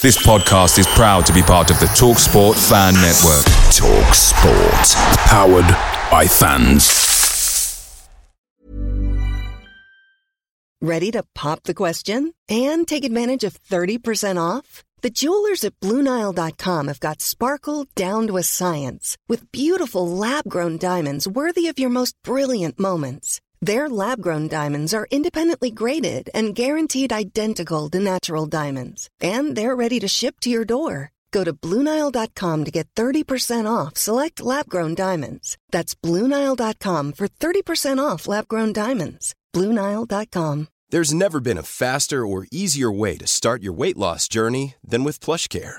This podcast is proud to be part of the Talk Sport Fan Network. Talk Sport. Powered by fans. Ready to pop the question and take advantage of 30% off? The jewelers at Bluenile.com have got sparkle down to a science with beautiful lab grown diamonds worthy of your most brilliant moments. Their lab grown diamonds are independently graded and guaranteed identical to natural diamonds, and they're ready to ship to your door. Go to Bluenile.com to get 30% off select lab grown diamonds. That's Bluenile.com for 30% off lab grown diamonds. Bluenile.com. There's never been a faster or easier way to start your weight loss journey than with PlushCare.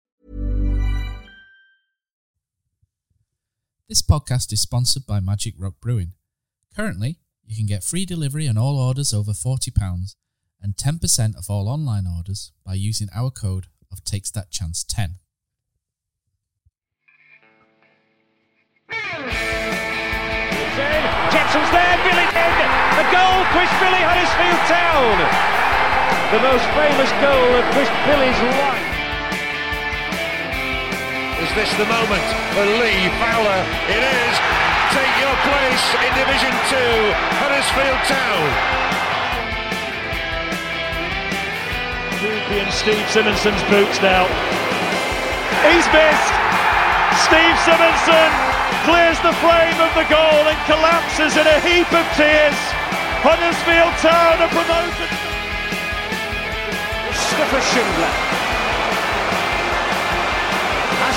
This podcast is sponsored by Magic Rock Brewing. Currently, you can get free delivery on all orders over £40 and 10% of all online orders by using our code of Takes That Chance 10. Jepson's there, Billy in. The goal, Chris Billy, Huddersfield Town. The most famous goal of Chris Billy's life. Is this the moment for Lee Fowler? It is. Take your place in Division 2, Huddersfield Town. Ruby and Steve Simonsen's boots now. He's missed. Steve Simonsen clears the frame of the goal and collapses in a heap of tears. Huddersfield Town are promoted. Mustafa Schindler has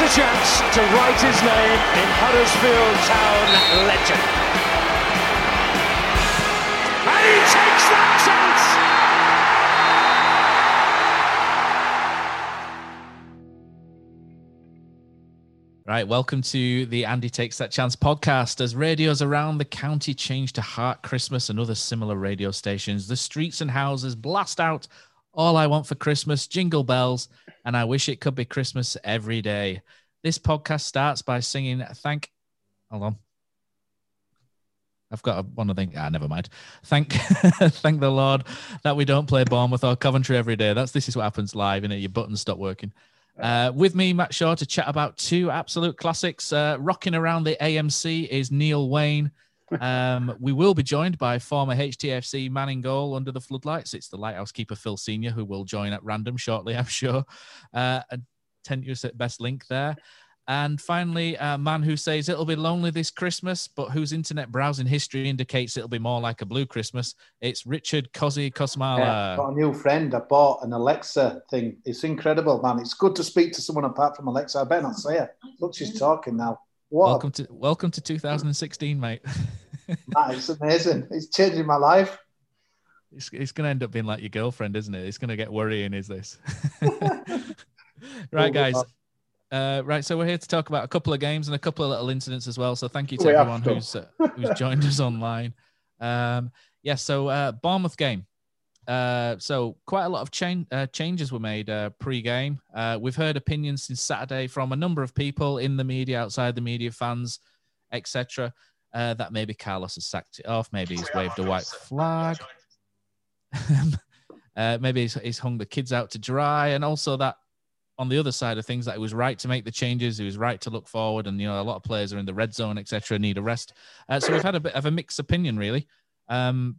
a chance to write his name in Huddersfield Town legend. And he takes that chance! Right, welcome to the Andy Takes That Chance podcast. As radios around the county change to Heart Christmas and other similar radio stations, the streets and houses blast out All I Want for Christmas, Jingle Bells, and I Wish It Could Be Christmas every day. This podcast starts by singing Thank. Hold on. I've got one of the ah, never mind. Thank, thank the Lord that we don't play Bournemouth or Coventry every day. That's this is what happens live, and your buttons stop working. Uh, with me, Matt Shaw, to chat about two absolute classics. Uh, rocking around the AMC is Neil Wayne. Um, we will be joined by former HTFC man in goal under the floodlights. It's the lighthouse keeper Phil Senior who will join at random shortly, I'm sure. Uh, a tenuous at best link there. And finally, a man who says it'll be lonely this Christmas, but whose internet browsing history indicates it'll be more like a blue Christmas. It's Richard Cosi Kosmala. Yeah, got a new friend. I bought an Alexa thing. It's incredible, man. It's good to speak to someone apart from Alexa. I better not say it. Look, she's talking now. What? welcome to welcome to 2016, mate. It's amazing. It's changing my life. It's, it's going to end up being like your girlfriend, isn't it? It's going to get worrying, is this? right, guys. Uh, right, so we're here to talk about a couple of games and a couple of little incidents as well. So thank you to We everyone who's uh, who's joined us online. Um, yeah, so uh, Bournemouth game. Uh, so quite a lot of change, uh, changes were made uh, pre-game. Uh, we've heard opinions since Saturday from a number of people in the media, outside the media, fans, etc. Uh, that maybe Carlos has sacked it off. Maybe he's waved a white flag. uh, maybe he's, he's hung the kids out to dry, and also that on the other side of things that it was right to make the changes. It was right to look forward, and you know a lot of players are in the red zone, etc. Need a rest. Uh, so we've had a bit of a mixed opinion, really. Um,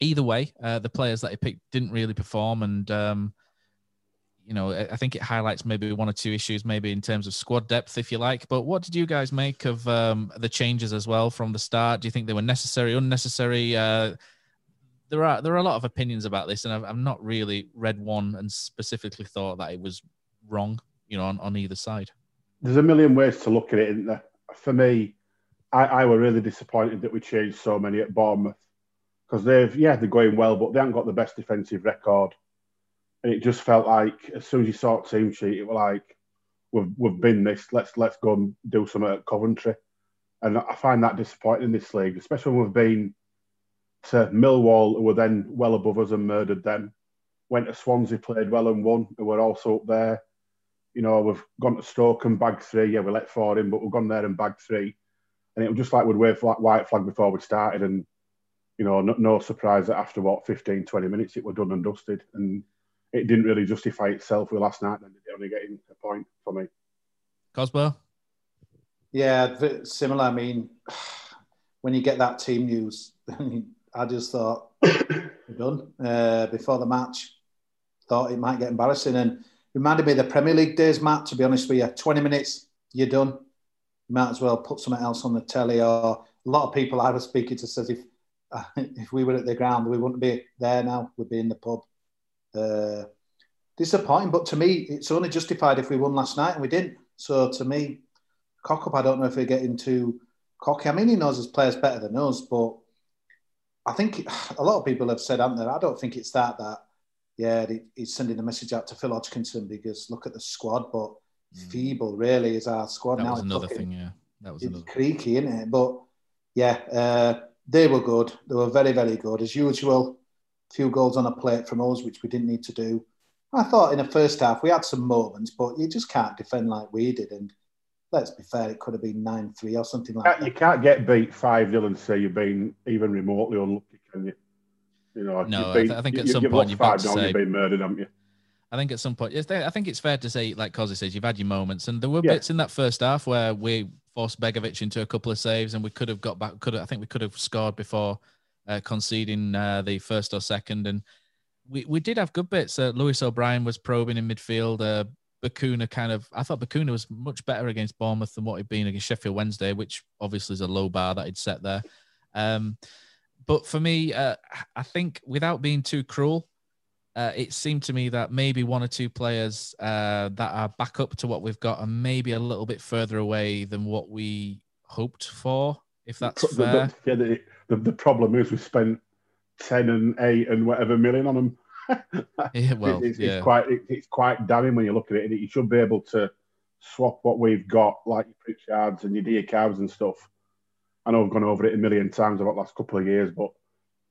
either way, uh, the players that he picked didn't really perform, and um, you know I think it highlights maybe one or two issues, maybe in terms of squad depth, if you like. But what did you guys make of um, the changes as well from the start? Do you think they were necessary, unnecessary? Uh, there are there are a lot of opinions about this, and I've, I've not really read one and specifically thought that it was wrong, you know, on, on either side. there's a million ways to look at it, isn't there? For me, I, I were really disappointed that we changed so many at Bournemouth because they've, yeah, they're going well, but they haven't got the best defensive record. And it just felt like as soon as you saw team sheet, it was like, we've, we've been this, let's let's go and do some at Coventry. And I find that disappointing in this league, especially when we've been to Millwall, who were then well above us and murdered them. Went to Swansea, played well and won, were also up there. You know, we've gone to Stoke and bagged three. Yeah, we let four in, but we've gone there and bagged three. And it was just like we'd wave like white flag before we started. And, you know, no, no surprise that after what, 15, 20 minutes, it were done and dusted. And it didn't really justify itself with last night. And then it only getting a point for me. Cosmo? Yeah, similar. I mean, when you get that team news, I just thought, we're done. Uh, before the match, thought it might get embarrassing. And reminded me of the Premier League days, Matt, to be honest with you. 20 minutes, you're done. You might as well put something else on the telly. Or a lot of people I was speaking to says if uh, if we were at the ground, we wouldn't be there now. We'd be in the pub. Uh, disappointing, but to me, it's only justified if we won last night and we didn't. So to me, cock up, I don't know if we're getting too cocky. I mean, he knows his players better than us, but I think a lot of people have said, haven't they? I don't think it's that that yeah, he's sending a message out to Phil Hodgkinson because look at the squad, but mm. feeble really is our squad that now. Was another thing, yeah. That was another. creaky, isn't it? But yeah, uh, they were good. They were very, very good as usual. Few goals on a plate from us, which we didn't need to do. I thought in the first half we had some moments, but you just can't defend like we did. And let's be fair, it could have been 9 3 or something like that. You can't get beat 5 0 and say you've been even remotely unlucky, can you? You know, no, been, I think at you, some point you've got to say, you've been murdered, haven't you? I think at some point, I think it's fair to say, like Cosy says, you've had your moments, and there were yeah. bits in that first half where we forced Begovic into a couple of saves, and we could have got back. Could have, I think we could have scored before uh, conceding uh, the first or second, and we, we did have good bits. Uh, Lewis O'Brien was probing in midfield. Uh, Bacuna kind of, I thought Bacuna was much better against Bournemouth than what he'd been against Sheffield Wednesday, which obviously is a low bar that he'd set there. Um, but for me, uh, I think without being too cruel, uh, it seemed to me that maybe one or two players uh, that are back up to what we've got and maybe a little bit further away than what we hoped for, if that's fair. Yeah, the, the, the problem is we spent 10 and 8 and whatever million on them. yeah, well, it's, yeah. it's quite it, it's quite damning when you look at it. You should be able to swap what we've got, like your Pritchards and your Diakhabys and stuff. I know I've gone over it a million times over the last couple of years, but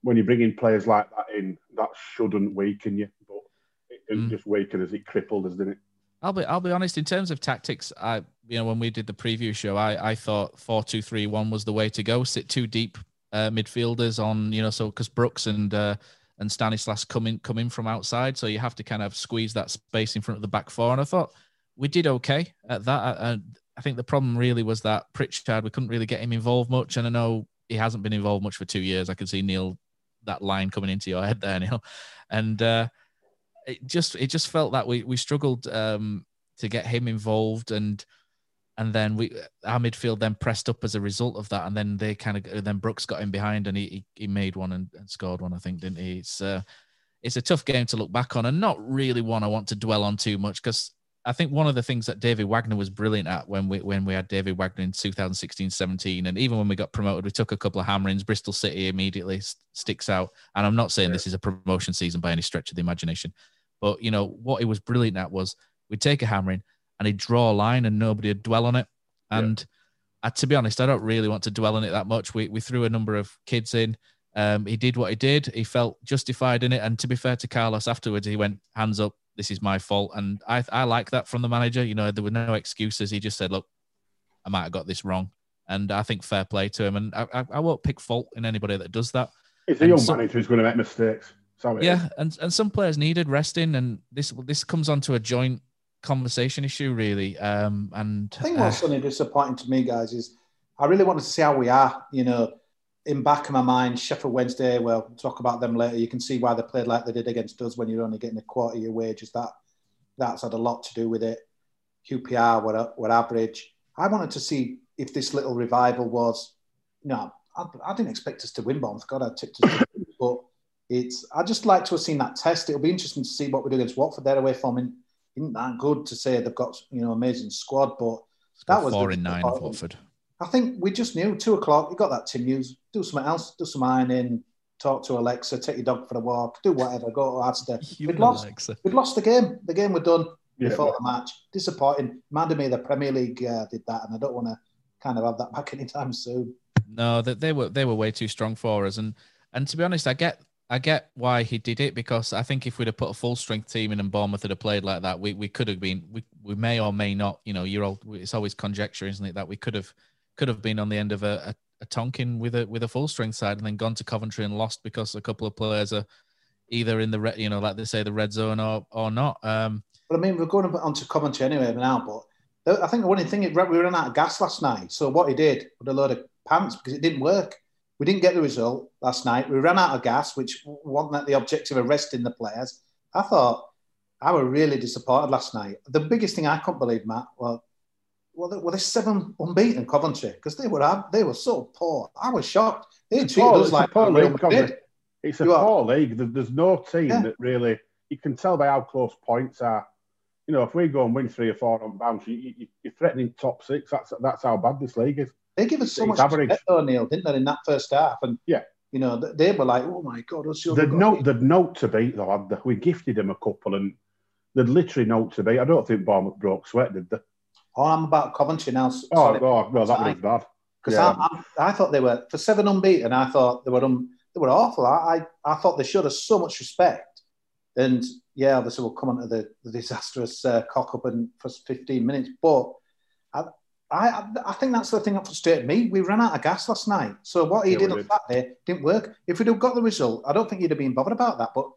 when you bring in players like that in, that shouldn't weaken you. But it didn't mm. just weaken as it crippled us, didn't it? I'll be I'll be honest. In terms of tactics, I you know when we did the preview show, I I thought four two three one was the way to go. Sit two deep uh, midfielders on you know so because Brooks and uh, and Stanislas coming coming from outside, so you have to kind of squeeze that space in front of the back four. And I thought we did okay at that. I, I think the problem really was that Pritchard we couldn't really get him involved much, and I know he hasn't been involved much for two years. I can see Neil that line coming into your head there, Neil, and uh, it just it just felt that we we struggled um, to get him involved and and then we our midfield then pressed up as a result of that, and then they kind of then Brooks got in behind and he he, made one and, and, scored one, I think, didn't he? It's uh, it's a tough game to look back on, and not really one I want to dwell on too much because I think one of the things that David Wagner was brilliant at when we when we had David Wagner in 2016-17, and even when we got promoted, we took a couple of hammerings. Bristol City immediately sticks out, and I'm not saying yeah. this is a promotion season by any stretch of the imagination, but you know what he was brilliant at was we'd take a hammering and he'd draw a line and nobody would dwell on it. And yeah. uh, to be honest, I don't really want to dwell on it that much. We we threw a number of kids in. Um, he did what he did. He felt justified in it. And to be fair to Carlos, afterwards he went hands up. This is my fault, and I I like that from the manager. You know, there were no excuses. He just said, "Look, I might have got this wrong," and I think fair play to him. And I I, I won't pick fault in anybody that does that. It's a young some, manager who's going to make mistakes. So yeah, and, and some players needed resting, and this this comes onto a joint conversation issue, really. Um, and I think what's uh, something disappointing to me, guys, is I really wanted to see how we are. You know, in back of my mind, Sheffield Wednesday. Well, we'll talk about them later. You can see why they played like they did against us when you're only getting a quarter of your wages. That that's had a lot to do with it. QPR were were average. I wanted to see if this little revival was. You know, I, I didn't expect us to win Bournemouth. God, I tipped us, but it's. I just like to have seen that test. It'll be interesting to see what we do against Watford. They're away from in isn't that good to say they've got you know amazing squad, but that was four in nine of Watford. I think we just knew two o'clock. You got that Tim News. Do something else. Do some ironing. Talk to Alexa. Take your dog for a walk. Do whatever. Go to Asda. We'd lost. Alexa. We'd lost the game. The game were done yeah, before the match. Disappointing. Reminded me the Premier League uh, did that, and I don't want to kind of have that back anytime soon. No, that they were they were way too strong for us, and and to be honest, I get I get why he did it because I think if we'd have put a full strength team in and Bournemouth had played like that, we, we could have been we, we may or may not, you know, you're all it's always conjecture, isn't it? That we could have could have been on the end of a, a, a Tonkin with a with a full strength side and then gone to Coventry and lost because a couple of players are either in the red, you know, like they say the red zone or or not. Um, but I mean, we're going on to Coventry anyway now, but I think the one thing we ran out of gas last night. So what he did with a load of pants because it didn't work. We didn't get the result last night. We ran out of gas, which wasn't the objective of resting the players. I thought I was really disappointed last night. The biggest thing I couldn't believe, Matt, well, well, well, they seven unbeaten Coventry because they were they were so poor. I was shocked. They treated poor, us like poor league. It's a you poor are. league. There's no team yeah. that really you can tell by how close points are. You know, if we go and win three or four on bounce, you, you, you're threatening top six. That's that's how bad this league is. They give us so much average. O'Neill, didn't they, in that first half? And yeah, you know, they were like, "Oh my god, what's your?" They'd note, they'd note to beat though. We gifted them a couple, and they'd literally note to beat. I don't think Bournemouth broke sweat, did they? Oh, I'm about Coventry now. Oh, oh no, that was bad. Because yeah. I, I, I, thought they were for seven unbeaten. I thought they were um, they were awful. I, I, I thought they showed us so much respect. And yeah, obviously we'll come on to the, the disastrous uh, cock up in for 15 minutes. But I, I, I think that's the thing that frustrated me. We ran out of gas last night. So what he yeah, did on Saturday didn't work. If we'd have got the result, I don't think he'd have been bothered about that. But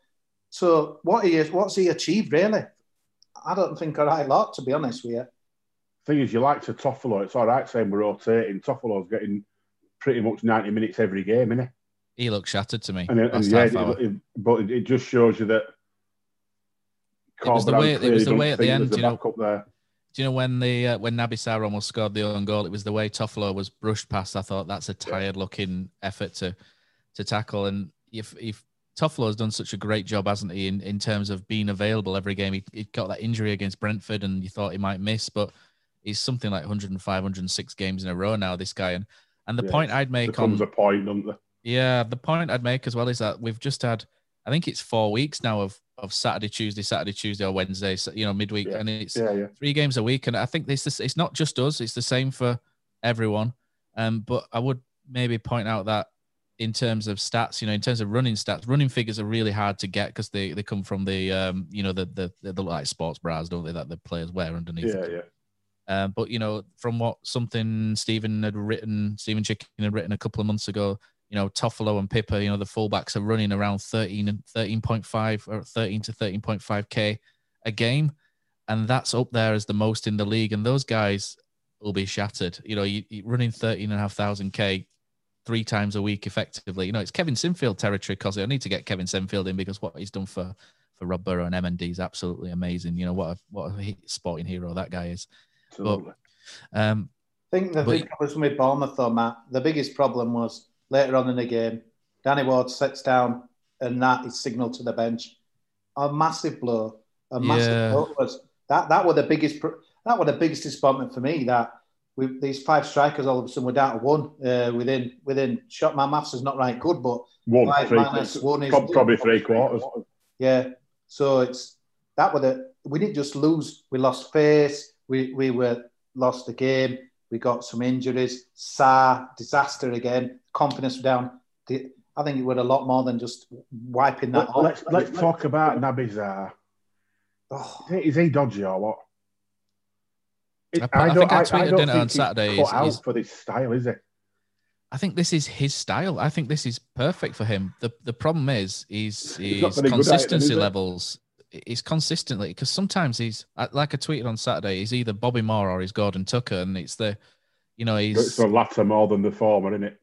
so what he is, what's he achieved really? I don't think a right lot, to be honest with you. Thing is, you like to Toffolo. It's all right saying we're rotating. Toffolo's getting pretty much 90 minutes every game, isn't he? He looks shattered to me. And, and yeah, it, it, but it just shows you that. It was the way. It was the way at the end. You know, there. Do you know when the uh, when Naby Sarr almost scored the own goal? It was the way Toffolo was brushed past. I thought that's a tired looking effort to to tackle. And if if Toffolo has done such a great job, hasn't he, in, in terms of being available every game? He, he got that injury against Brentford, and you thought he might miss, but he's something like 105, 106 games in a row now. This guy, and and the yeah, point I'd make on a point, doesn't there? Yeah, the point I'd make as well is that we've just had, I think it's four weeks now of of Saturday, Tuesday, Saturday, Tuesday, or Wednesday. So, You know, midweek, yeah. and it's yeah, yeah. three games a week. And I think this, it's not just us; it's the same for everyone. Um, but I would maybe point out that in terms of stats, you know, in terms of running stats, running figures are really hard to get because they, they come from the um, you know, the the the, the like sports bras, don't they, that the players wear underneath. Yeah, yeah. Um, but you know, from what something Stephen had written, Stephen Chicken had written a couple of months ago, you know, Toffolo and Pipa, you know, the fullbacks are running around 13 and 13.5 or 13 to 13.5k a game. And that's up there as the most in the league. And those guys will be shattered. You know, you, you running 13 and a half thousand K three times a week effectively. You know, it's Kevin Sinfield territory because I need to get Kevin Sinfield in because what he's done for for Rob Burrow and MND is absolutely amazing. You know, what a, what a sporting hero that guy is. Absolutely. But, um, I think the but, big problem with Bournemouth, though, Matt, the biggest problem was later on in the game, Danny Ward sits down and that is signalled to the bench. A massive blow. A massive yeah. blow. Was that that were the biggest that were the biggest disappointment for me that with these five strikers all of a sudden we're down to one uh, within within shot. My maths is not right good but one, five three, minus one is probably three quarters. yeah. So it's that were the we didn't just lose. We lost face. We we were lost the game we got some injuries Sa disaster again confidence down. I think it would a lot more than just wiping that Let, off. Let's, let's talk about Naby Sarr. Oh. Is he dodgy or what? It, I, I, think I tweeted I, I on Saturday. He's, out he's, for this style, is it? I think this is his style. I think this is perfect for him. The the problem is he's, he's consistency it, levels. He's consistently because sometimes he's like I tweeted on Saturday. He's either Bobby Moore or he's Gordon Tucker, and it's the you know he's it's the latter more than the former, isn't it?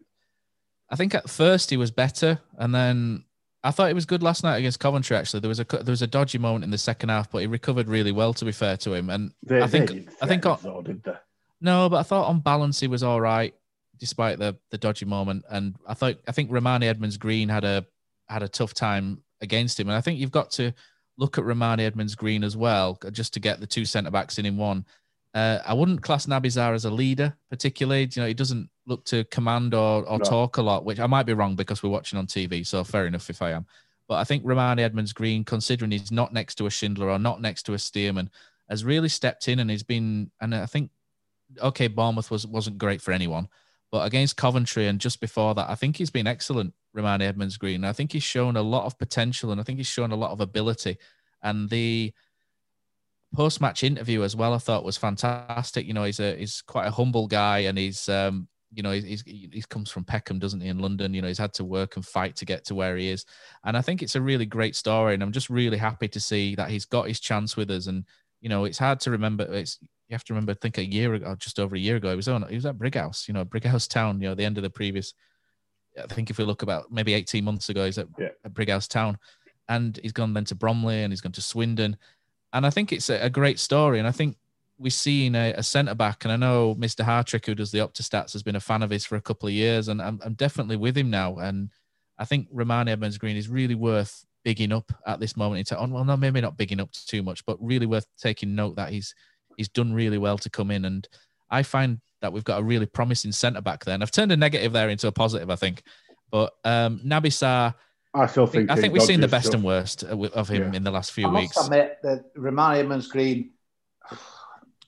I think at first he was better, and then I thought he was good last night against Coventry. Actually, there was a there was a dodgy moment in the second half, but he recovered really well. To be fair to him, and they, I think I think on, though, no, but I thought on balance he was all right despite the the dodgy moment. And I thought I think Rarmani Edmonds Green had a had a tough time against him, and I think you've got to look at Rarmani Edmonds Green as well, just to get the two centre backs in in one. Uh, I wouldn't class Naby Sarr as a leader, particularly. You know, he doesn't look to command or, or no. talk a lot, which I might be wrong because we're watching on TV. So fair enough if I am. But I think Rarmani Edmonds Green, considering he's not next to a Schindler or not next to a Stearman, has really stepped in and he's been. And I think okay, Bournemouth was wasn't great for anyone, but against Coventry and just before that, I think he's been excellent. Rarmani Edmonds Green. I think he's shown a lot of potential and I think he's shown a lot of ability. And the post match interview as well, I thought was fantastic. You know, he's a he's quite a humble guy and he's um you know he's he comes from Peckham, doesn't he, in London? You know, he's had to work and fight to get to where he is, and I think it's a really great story. And I'm just really happy to see that he's got his chance with us. And you know, it's hard to remember. It's you have to remember. I think a year ago, just over a year ago, he was on. He was at Brighouse. You know, Brighouse Town. You know, the end of the previous. I think if we look about maybe 18 months ago, he's at, Yeah. at Brighouse Town, and he's gone then to Bromley and he's gone to Swindon, and I think it's a, a great story. And I think we've seen a, a centre back, and I know Mr. Hartrick, who does the Optastats, has been a fan of his for a couple of years, and I'm, I'm definitely with him now. And I think Rarmani Edmonds Green is really worth bigging up at this moment in time. Well, no, maybe not bigging up too much, but really worth taking note that he's he's done really well to come in. And I find that we've got a really promising centre back there. And I've turned a negative there into a positive, I think. But um, Naby Sarr, I still I think, think I think we've seen the best stuff. and worst of of him Yeah. in the last few I weeks. must admit that Rarmani Edmonds Green.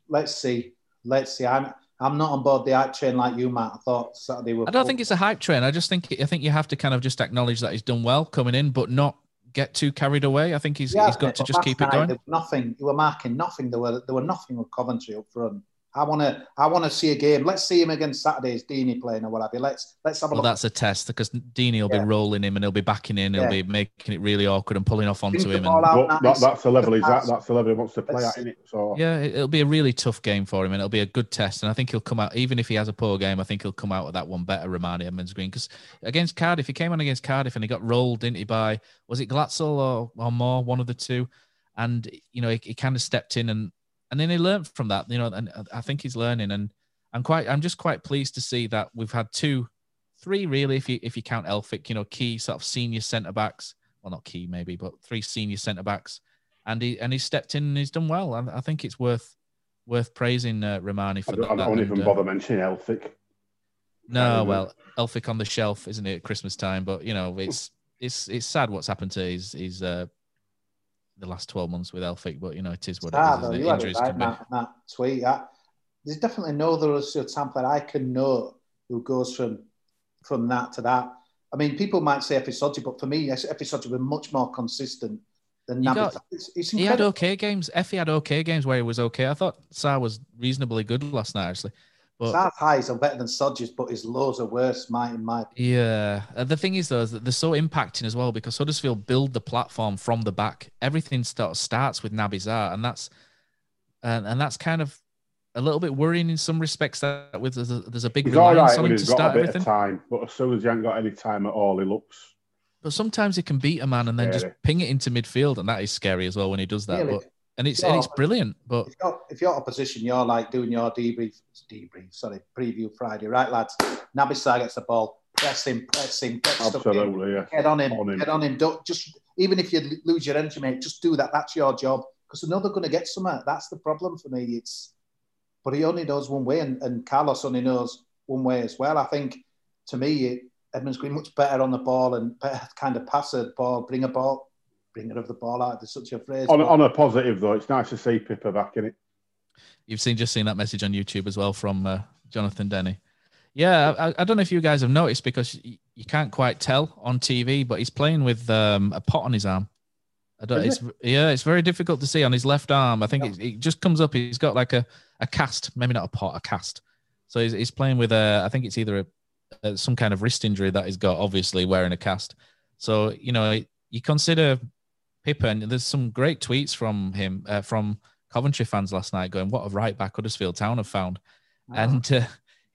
Let's see, let's see. I'm I'm not on board the hype train like you, Matt. I thought Saturday were. I don't think it's a hype train. I just think I think you have to kind of just acknowledge that he's done well coming in, but not get too carried away. I think he's Yeah, he's got to just keep it going. there was Nothing. You were marking nothing. There were there were nothing with Coventry up front. I want to I want to see a game. Let's see him against Saturday's Deeney playing or what have you. Let's let's have a Well, look. that's a test because Deeney will Yeah. be rolling him and he'll be backing in. He'll Yeah. be making it really awkward and pulling off onto him. And, out. But that, that's the level he's at. That's the level he wants to play Let's at, innit? So yeah, it- it'll be a really tough game for him, and it'll be a good test. And I think he'll come out, even if he has a poor game, I think he'll come out with that one better. Rarmani Edmonds Green because against Cardiff, he came on against Cardiff and he got rolled, didn't he? By was it Glatzel or or more, one of the two, and you know he, he kind of stepped in and and then he learned from that. You know, and I think he's learning, and I'm quite, I'm just quite pleased to see that we've had two, three really, if you if you count Elphick, you know, key sort of senior centre backs. Well, not key maybe, but three senior centre backs and he and he stepped in and he's done well. I, I think it's worth worth praising uh, Rarmani for I that. don't and, even uh, bother mentioning Elphick. no, Um, well, Elphick on the shelf, isn't it, at Christmas time? But you know, it's it's it's sad what's happened to his his uh, the last twelve months with Elphick. But you know, it is what Ah, it is. though, you Injuries right, can be. Matt, Matt tweet. I, there's definitely no other sample I can know who goes from from that to that. I mean, people might say Episodi, but for me, Episodi were much more consistent than Naby. got- it's, it's He had okay games. Effie had okay games where he was okay. I thought Sar was reasonably good last night, actually. But Sar's highs are better than Sodges, but his lows are worse, Mike, in my Yeah, uh, the thing is though, is that they're so impacting as well because Huddersfield build the platform from the back. Everything start, starts with Naby Sarr, and that's and, and that's kind of a little bit worrying in some respects. That with there's a, there's a big He's all reliance on when him to he's got a bit everything. of time, but as soon as he ain't got any time at all, he looks. But sometimes he can beat a man and then just ping it into midfield, and that is scary as well when he does that. Really? But and it's and it's brilliant. But if you're, if you're opposition, you're like doing your debrief, debrief, sorry, preview Friday, right, lads? Naby Sarr gets the ball, press him, press him, get stuck in, Absolutely, yeah. get on him, On him. get on him. Don't just even if you lose your energy, mate, just do that. That's your job because I know they're going to get somewhere. That's the problem for me. It's but he only knows one way, and, and Carlos only knows one way as well. I think to me, it, Edmonds Green much better on the ball and better kind of passer the ball, bring a ball, bringer of the ball out. There's such a phrase. On, but- on a positive though, it's nice to see Pipa back in it. You've seen just seen that message on YouTube as well from uh, Jonathan Denny. Yeah, I, I don't know if you guys have noticed because you can't quite tell on TV, but he's playing with um, a pot on his arm. I don't. Is It's yeah, it's very difficult to see on his left arm. I think it, it just comes up. He's got like a, a cast, maybe not a pot, a cast. So he's, he's playing with a. I think it's either a, a some kind of wrist injury that he's got. Obviously wearing a cast. So you know you consider Pipa, and there's some great tweets from him uh, from Coventry fans last night going, "What a right back Huddersfield Town have found." And uh,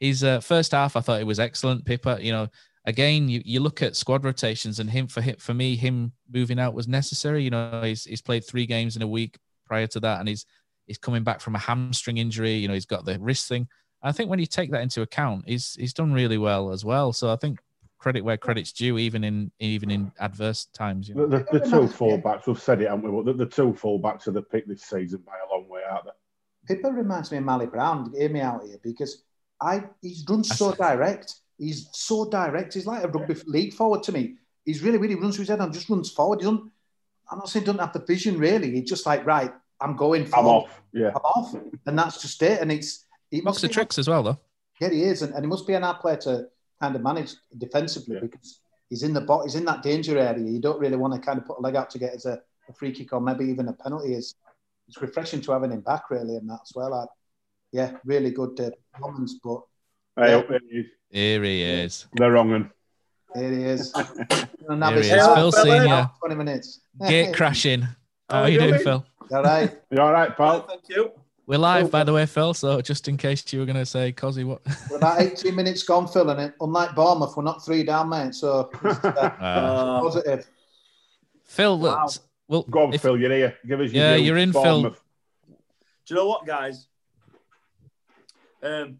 his uh, first half, I thought it was excellent. Pipa, you know, again, you, you look at squad rotations, and him for him, for me, him moving out was necessary. You know, he's he's played three games in a week prior to that, and he's he's coming back from a hamstring injury. You know, he's got the wrist thing. I think when you take that into account, he's he's done really well as well. So I think credit where credit's due, even in even in adverse times. You know? The, the, the two fullbacks, we've said it, haven't we? But the, the two fullbacks are the pick this season by a long way, aren't they? Pipa reminds me of Mally Brown. Hear me out here because I he's runs so direct. He's so direct. He's like a rugby league forward to me. He's really, really runs with his head and just runs forward. He doesn't. I'm not saying he doesn't have the vision really. He's just like right. I'm going Forward. I'm off. Yeah. I'm off, and that's just it. And it's he Box must of be- tricks as well, though. Yeah, he is, and, and he must be an hard player to kind of manage defensively Yeah. because he's in the box, he's in that danger area. You don't really want to kind of put a leg out to get as a, a free kick or maybe even a penalty. It's, it's refreshing to having him back really, and that as well. I, yeah, really good uh, performance, but Hey, Yeah. up there he is. Here he is. They're wrong. un. here he is. Here he is. Navis- Phil Senior. Twenty minutes. Gate crashing. How How are you doing, doing? Phil? All right. You all right, Well, thank you. We're live, by the way, Phil. So just in case you were going to say, Cozzy, what? We're about 18 minutes gone, Phil, and unlike Bournemouth, we're not three down, mate. So uh, Uh, positive. Phil, Wow. let's- well, Go on, if- Phil. You're here. Give us your Yeah, you're in, Phil. Do you know what, guys? Um,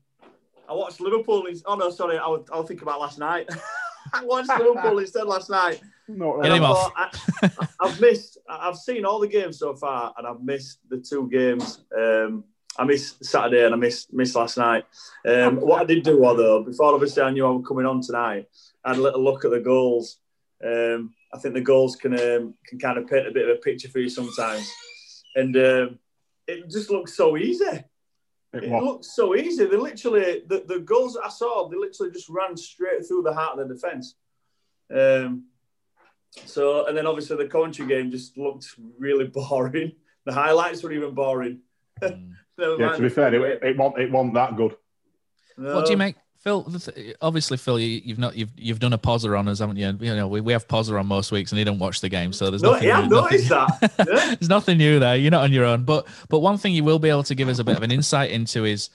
I watched Liverpool. In, oh no, sorry. I'll, I'll think about last night. I watched Liverpool instead last night. No, Get him I off. thought, I, I've missed. I've seen all the games so far, and I've missed the two games. Um, I missed Saturday and I missed missed last night. Um, what I did do, though, before obviously I knew I was coming on tonight, I had a little look at the goals. Um, I think the goals can um, can kind of paint a bit of a picture for you sometimes, and um, it just looks so easy. It It was. looks so easy. They literally the, the goals that I saw, they literally just ran straight through the heart of the defence. Um, so and then obviously the Coventry game just looked really boring. The highlights were even boring. Mm. Yeah, to be fair, full it, it, wasn't, it wasn't that good. What do you make, Phil? Obviously, Phil, you, you've not you've you've done a poser on us, haven't you? You know, we, we have poser on most weeks, and he don't watch the game, so there's No, nothing. yeah, I've new- noticed that. Yeah. there's nothing new there. You're not on your own. But but one thing you will be able to give us a bit of an insight into is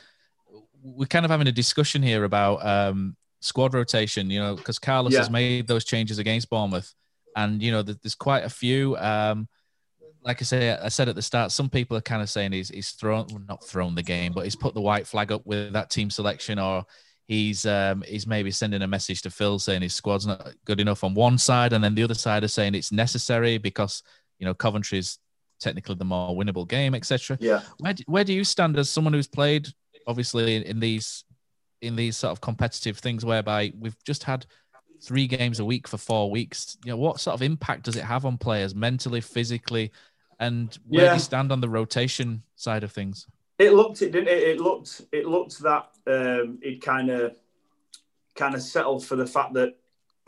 we're kind of having a discussion here about um, squad rotation. You know, because Carlos Yeah. has made those changes against Bournemouth, and you know, there's quite a few. Um, like I say, I said at the start, some people are kind of saying he's he's thrown well, not thrown the game, but he's put the white flag up with that team selection, or he's um, he's maybe sending a message to Phil saying his squad's not good enough on one side, and then the other side is saying it's necessary because you know Coventry's technically the more winnable game, etc. Yeah. Where do, where do you stand as someone who's played obviously in, in these in these sort of competitive things whereby we've just had three games a week for four weeks? You know, what sort of impact does it have on players mentally, physically, and where do you stand on the rotation side of things? It looked it didn't it? It looked it looked that um, it kind of kind of settled for the fact that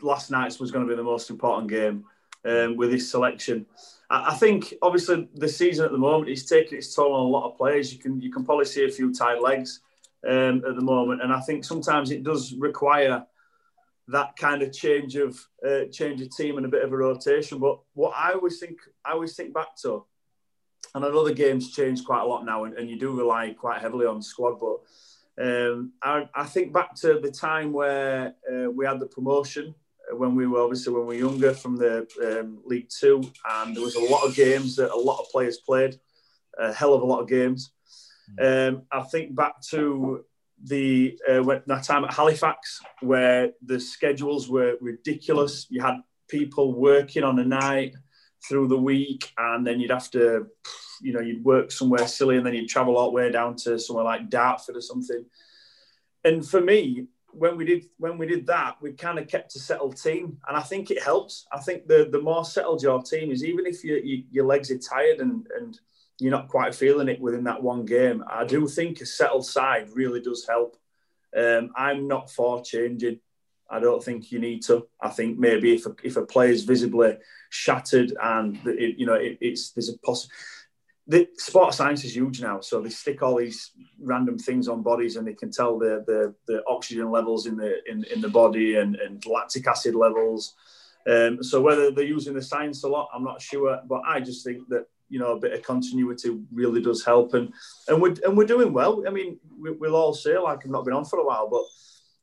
last night's was going to be the most important game um, with his selection. I, I think obviously the season at the moment is taking its toll on a lot of players. You can you can probably see a few tired legs um, at the moment, and I think sometimes it does require that kind of change of uh, change of team and a bit of a rotation. But what I always think I always think back to and I know the game's changed quite a lot now, and, and you do rely quite heavily on squad. But um, I, I think back to the time where uh, we had the promotion uh, when we were obviously when we were younger from the um, League Two, and there was a lot of games that a lot of players played, a hell of a lot of games. Um, I think back to the uh, when, that time at Halifax where the schedules were ridiculous. You had people working on a night through the week, and then you'd have to, you know, you'd work somewhere silly, and then you'd travel all the way down to somewhere like Dartford or something. And for me, when we did when we did that, we kind of kept a settled team, and I think it helps. I think the the more settled your team is, even if you, you, your legs are tired and and you're not quite feeling it within that one game, I do think a settled side really does help. Um, I'm not for changing. I don't think you need to. I think maybe if a, if a player's visibly shattered and it, you know it, it's there's a poss. The sport science is huge now, so they stick all these random things on bodies, and they can tell the the, the oxygen levels in the in, in the body and, and lactic acid levels. Um, so whether they're using the science a lot, I'm not sure, but I just think that you know a bit of continuity really does help, and and we're and we're doing well. I mean, we, we'll all say like I've not been on for a while, but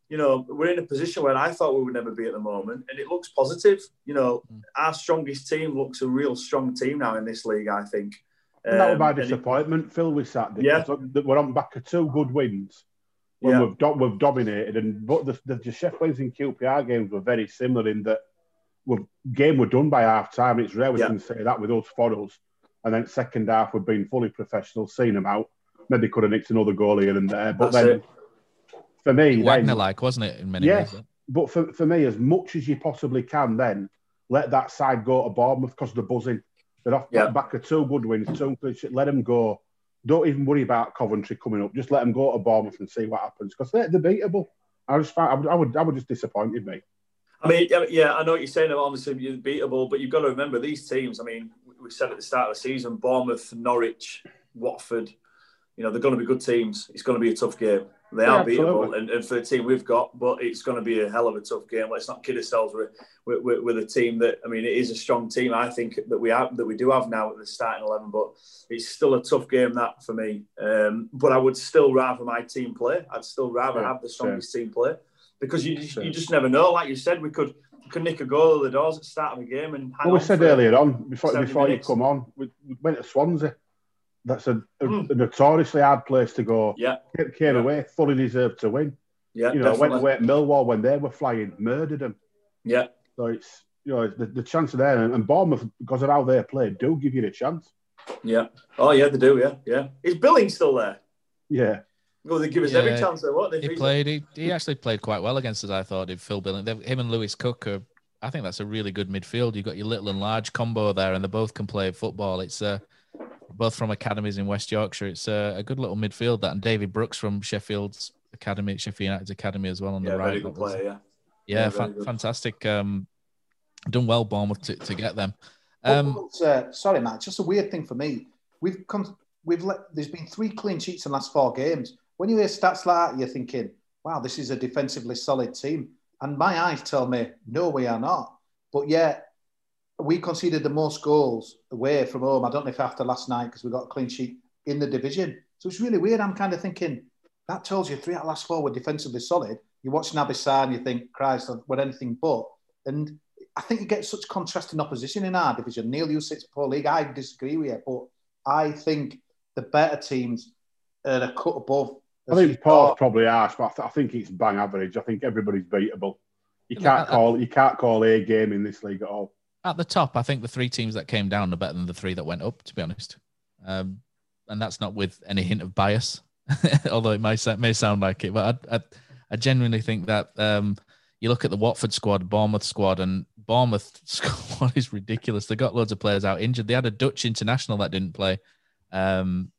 you know, we're in a position where I thought we would never be at the moment, and it looks positive. You know, our strongest team looks a real strong team now in this league. I think. And that was my and it- disappointment, Phil, with Saturday. Yeah. We're on back of two good wins when Yeah. we've, do- we've dominated. And but the, the, the Sheffield Wednesday and QPR games were very similar in that we've, game were done by half time. It's rare we Yeah. can say that with us for us. And then second half, we've been fully professional, seen them out. Maybe could have nicked another goal here and there. But That's then, it. for me, Wagner like, wasn't it, in many Yeah. ways? but for, for me, as much as you possibly can, then let that side go to Bournemouth because they're buzzing. They're off Yeah. back of two good wins, two clean sheet. Let them go don't even worry about Coventry coming up. Just let them go to Bournemouth and see what happens because they're, they're beatable. I just found, I would, I would, I would just disappointed me. I mean, yeah, I know what you're saying about obviously you're beatable, but you've got to remember these teams. I mean, we said at the start of the season, Bournemouth, Norwich, Watford, you know, they're going to be good teams. It's going to be a tough game. They Yeah, are beatable, and, and for the team we've got, but it's going to be a hell of a tough game. Let's not kid ourselves with, with, with, with a team that I mean, it is a strong team. I think that we have that we do have now at the starting eleven, but it's still a tough game that for me. Um, but I would still rather my team play. I'd still rather Yeah, have the strongest team play because you just, you just never know. Like you said, we could we could nick a goal of the doors at the start of a game and. hang Well, we said earlier on before 70 before you come on, we went to Swansea. That's a, a, Mm. a notoriously hard place to go. Yeah, Came- Came away, fully deserved to win. yeah, you know, went away at Millwall when they were flying, murdered them. Yeah, So it's you know the, the chance are there, and, and Bournemouth because of how they play do give you the chance. yeah. Oh yeah, they do. Yeah, yeah. Is Billing still there? Yeah, Well, they give us every chance. There, what they? He played. He, he actually played quite well against us. I thought. Did Phil Billing? They've- Him and Lewis Cook are. I think that's a really good midfield. You've got your little and large combo there, and they both can play football. It's uh, both from academies in West Yorkshire. It's uh, a good little midfield. That and David Brooks from Sheffield's academy, Sheffield United's academy as well on Yeah, the right. very good player. Yeah. Yeah, Yeah, very fan- good. fantastic. Um, done well, Bournemouth to, to get them. Um, but, uh, sorry, Matt. Just a weird thing for me. We've come. We've let. There's been three clean sheets in the last four games. When you hear stats like that, you're thinking, "Wow, this is a defensively solid team." And my eyes tell me, "No, we are not." But yet, we conceded the most goals away from home. I don't know if after last night because we got a clean sheet in the division. So it's really weird. I'm kind of thinking that tells you three out of last four were defensively solid. You watch Naby Sarr and you think, Christ, we're anything but. And I think you get such contrasting opposition in our division. Neil, you sit poor league. I disagree with you, but I think the better teams are a cut above. I think Paul's probably harsh, but I, th- I think it's bang average. I think everybody's beatable. You can't call you can't call a game in this league at all. At the top, I think the three teams that came down are better than the three that went up. To be honest, um, and that's not with any hint of bias, although it may may sound like it. But I, I, I genuinely think that um, you look at the Watford squad, Bournemouth squad, and Bournemouth squad is ridiculous. They got loads of players out injured. They had a Dutch international that didn't play. Um,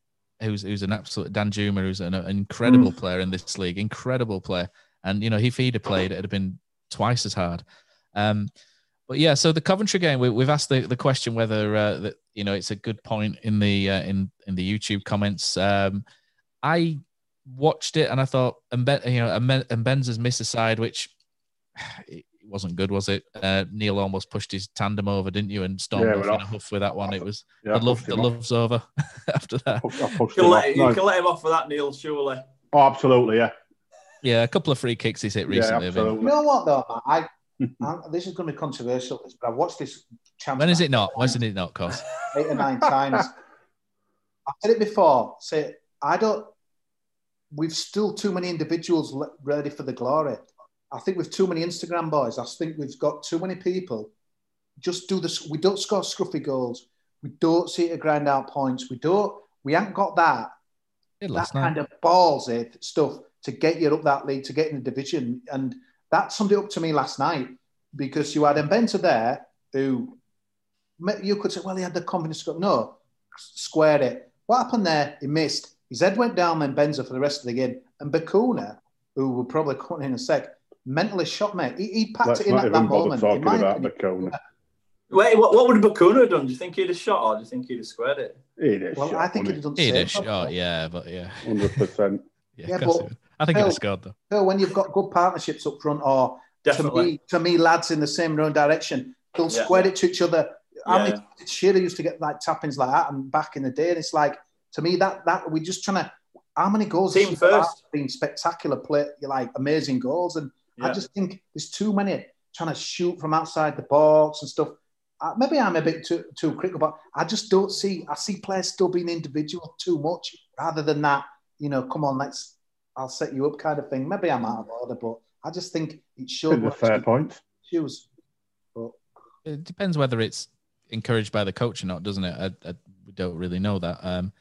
who's who's an absolute Danjuma, who's an, an incredible player in this league, incredible player. And you know, if he'd have played, it'd have been twice as hard. Um, but yeah, so the Coventry game, we, we've asked the, the question whether uh, that you know it's a good point in the uh, in in the YouTube comments. Um, I watched it and I thought, Mbe- you know, Mbe- Mbenza's miss aside, which it wasn't good, was it? Uh, Neil almost pushed his tandem over, didn't you? And stormed Yeah, off in a huff with that one. It was Yeah, the love, the off. love's over after that. I pushed You can, off. let, you No. can let him off for that, Neil. Surely. Oh, absolutely, yeah. Yeah, a couple of free kicks he's hit recently. have been- You know what though, Matt? I, I this is going to be controversial, but I've watched this. Champs when is it not? When is it not, Cos? Eight or nine times. I've said it before. Say I don't. We've still too many individuals ready for the glory. I think we've too many Instagram boys. I think we've got too many people. Just do this. We don't score scruffy goals. We don't see it grind out points. We don't. We haven't got that Did that night. kind of ballsy stuff to get you up that league, to get in the division. And that summed it up to me last night because you had Mbenza there who you could say, well, he had the confidence to go. No, squared it. What happened there? He missed. His head went down then Benza for the rest of the game. And Bacuna, who will probably come in a sec, mentally shot me. He, he packed Let's it in not at that even bother moment. talking In about opinion, Bacuna. Wait, what, what would Bacuna have done? Do you think he'd have shot or do you think he'd have squared it? It is. Well, I think he'd have done He same. did, shot, yeah, but yeah. Hundred percent. Yeah, Yeah, but he would. I think he'd have scored though. So when you've got good partnerships up front, or to me, to me, lads in the same road direction, they'll Yeah. square it to each other. How Yeah, many Shearer used to get like tappings like that, and back in the day, and it's like to me that that we're just trying to. How many goals? Team has Shearer had? first. been spectacular play, like amazing goals, and I just think there's too many trying to shoot from outside the box and stuff. Uh, maybe I'm a bit too too critical, but I just don't see. I see players still being individual too much, rather than that. You know, come on, let's. I'll set you up, kind of thing. Maybe I'm out of order, but I just think it showed The what fair point. shoes. But It depends whether it's encouraged by the coach or not, doesn't it? I, I we don't really know that. Um,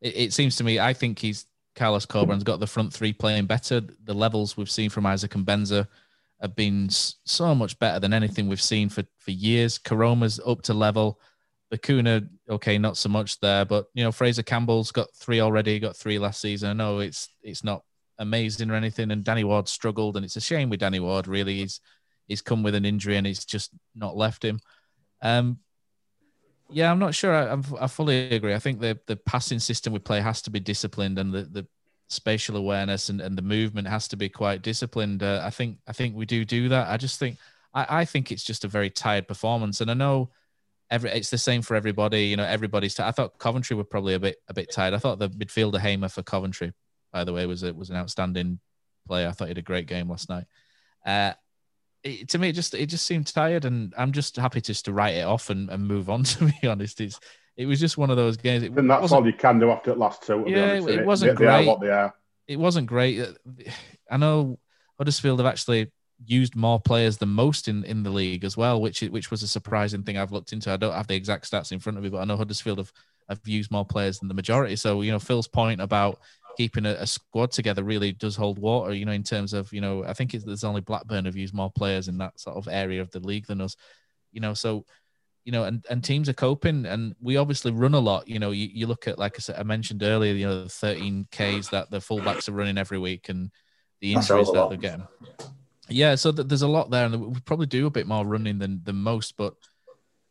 it, it seems to me, I think he's Carlos Corberán's got the front three playing better. The levels we've seen from Isaac Mbenza have been so much better than anything we've seen for for years. Koroma's up to level. Bacuna, okay, not so much there, but you know Fraser Campbell's got three already, got three last season. I know it's it's not amazing or anything, and Danny Ward struggled, and it's a shame with Danny Ward. Really, he's he's come with an injury and he's just not left him. Um, yeah, I'm not sure. I, I fully agree. I think the the passing system we play has to be disciplined, and the the spatial awareness and, and the movement has to be quite disciplined. Uh, I think I think we do do that. I just think I, I think it's just a very tired performance, and I know every it's the same for everybody. You know, everybody's. T- I thought Coventry were probably a bit a bit tired. I thought the midfielder Hamer for Coventry, by the way, was a, was an outstanding player. I thought he had a great game last night. Uh, it, to me, it just it just seemed tired, and I'm just happy just to write it off and, and move on. To be honest, it's it was just one of those games. It and that's all you can do after the last two. yeah, honest, it, it, wasn't they, great. They are what they are. It wasn't great. I know Huddersfield have actually used more players than most in, in the league as well, which which was a surprising thing I've looked into. I don't have the exact stats in front of me, but I know Huddersfield have, have used more players than the majority. So, you know, Phil's point about keeping a, a squad together really does hold water, you know, in terms of, you know, I think it's, there's only Blackburn have used more players in that sort of area of the league than us, you know, so, you know, and, and teams are coping and we obviously run a lot. You know, you, you look at, like I said, I mentioned earlier, you know, the 13 Ks that the fullbacks are running every week and the injuries that they're getting. Yeah, so th- there's a lot there, and we probably do a bit more running than than most. But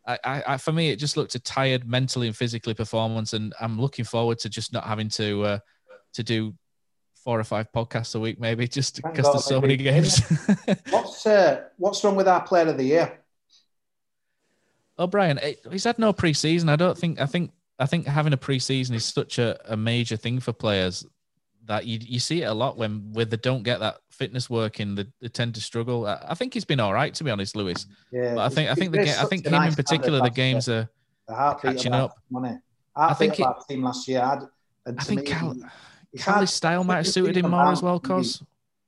I, I, I, for me, it just looked a tired mentally and physically performance, and I'm looking forward to just not having to uh, to do four or five podcasts a week, maybe just because there's so many games. what's uh, what's wrong with our player of the year? Oh, he's had no preseason. I don't think. I think. I think having a preseason is such a, a major thing for players that you you see it a lot when when they don't get that fitness working, they, they tend to struggle. I, I, think he's been all right to be honest, Lewis. Yeah, but I think I think the I think him nice in particular, the games are, are catching up. Money. I think it, team last year. I'd, I think Cal, Cowley's style might have suited him more as well, cause.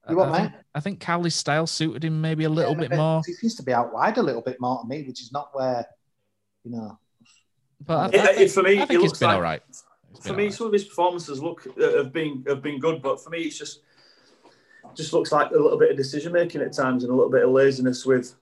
You what, I, think, I think Cowley's style suited him maybe a little yeah, bit more. He seems to be out wide a little bit more to me, which is not where, you know. But I, I think, for me, I think it it's been like, all right for me, right. some of his performances look uh, have been have been good, but for me, it's just just looks like a little bit of decision making at times and a little bit of laziness with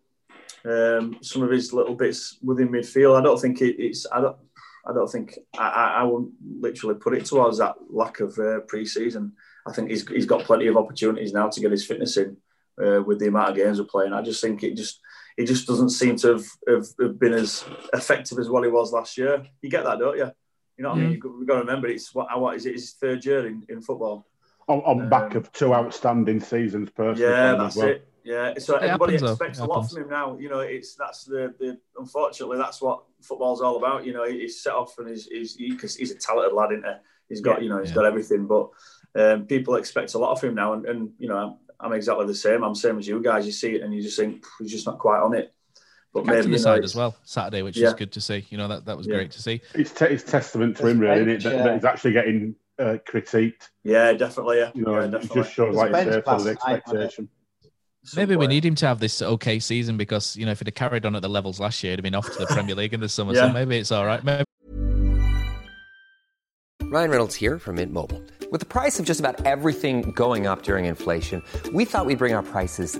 um, some of his little bits within midfield. I don't think it, it's I don't I don't think I, I, I won't literally put it towards that lack of uh, pre-season. I think he's he's got plenty of opportunities now to get his fitness in uh, with the amount of games we're playing. I just think it just he just doesn't seem to have, have, have been as effective as what he was last year. You get that, don't you? You know what I mean? You've got to remember it's what, what is it? His third year in, in football. On, on um, back of two outstanding seasons, personally. Yeah, that's well. it. Yeah, so it everybody happens, expects a lot from him now. You know, it's that's the, the unfortunately that's what football's all about. You know, he's set off and he's he's because he, he's a talented lad, isn't he? He's got yeah, you know he's yeah. got everything, but um, people expect a lot of him now, and, and you know I'm, I'm, exactly the same. I'm same as you guys. You see it and you just think he's just not quite on it. But maybe the side as well Saturday, which yeah. is good to see. You know that that was yeah. great to see. It's, te- it's testament to him, really, it, that, that, he's actually getting uh, critiqued. Yeah, definitely. Yeah, you know, yeah, it just shows like it's there the expectation. Maybe we need him to have this okay season because you know if he'd have carried on at the levels last year, he'd have been off to the Premier League in the summer. So maybe it's all right. Maybe. Ryan Reynolds here from Mint Mobile. With the price of just about everything going up during inflation, we thought we'd bring our prices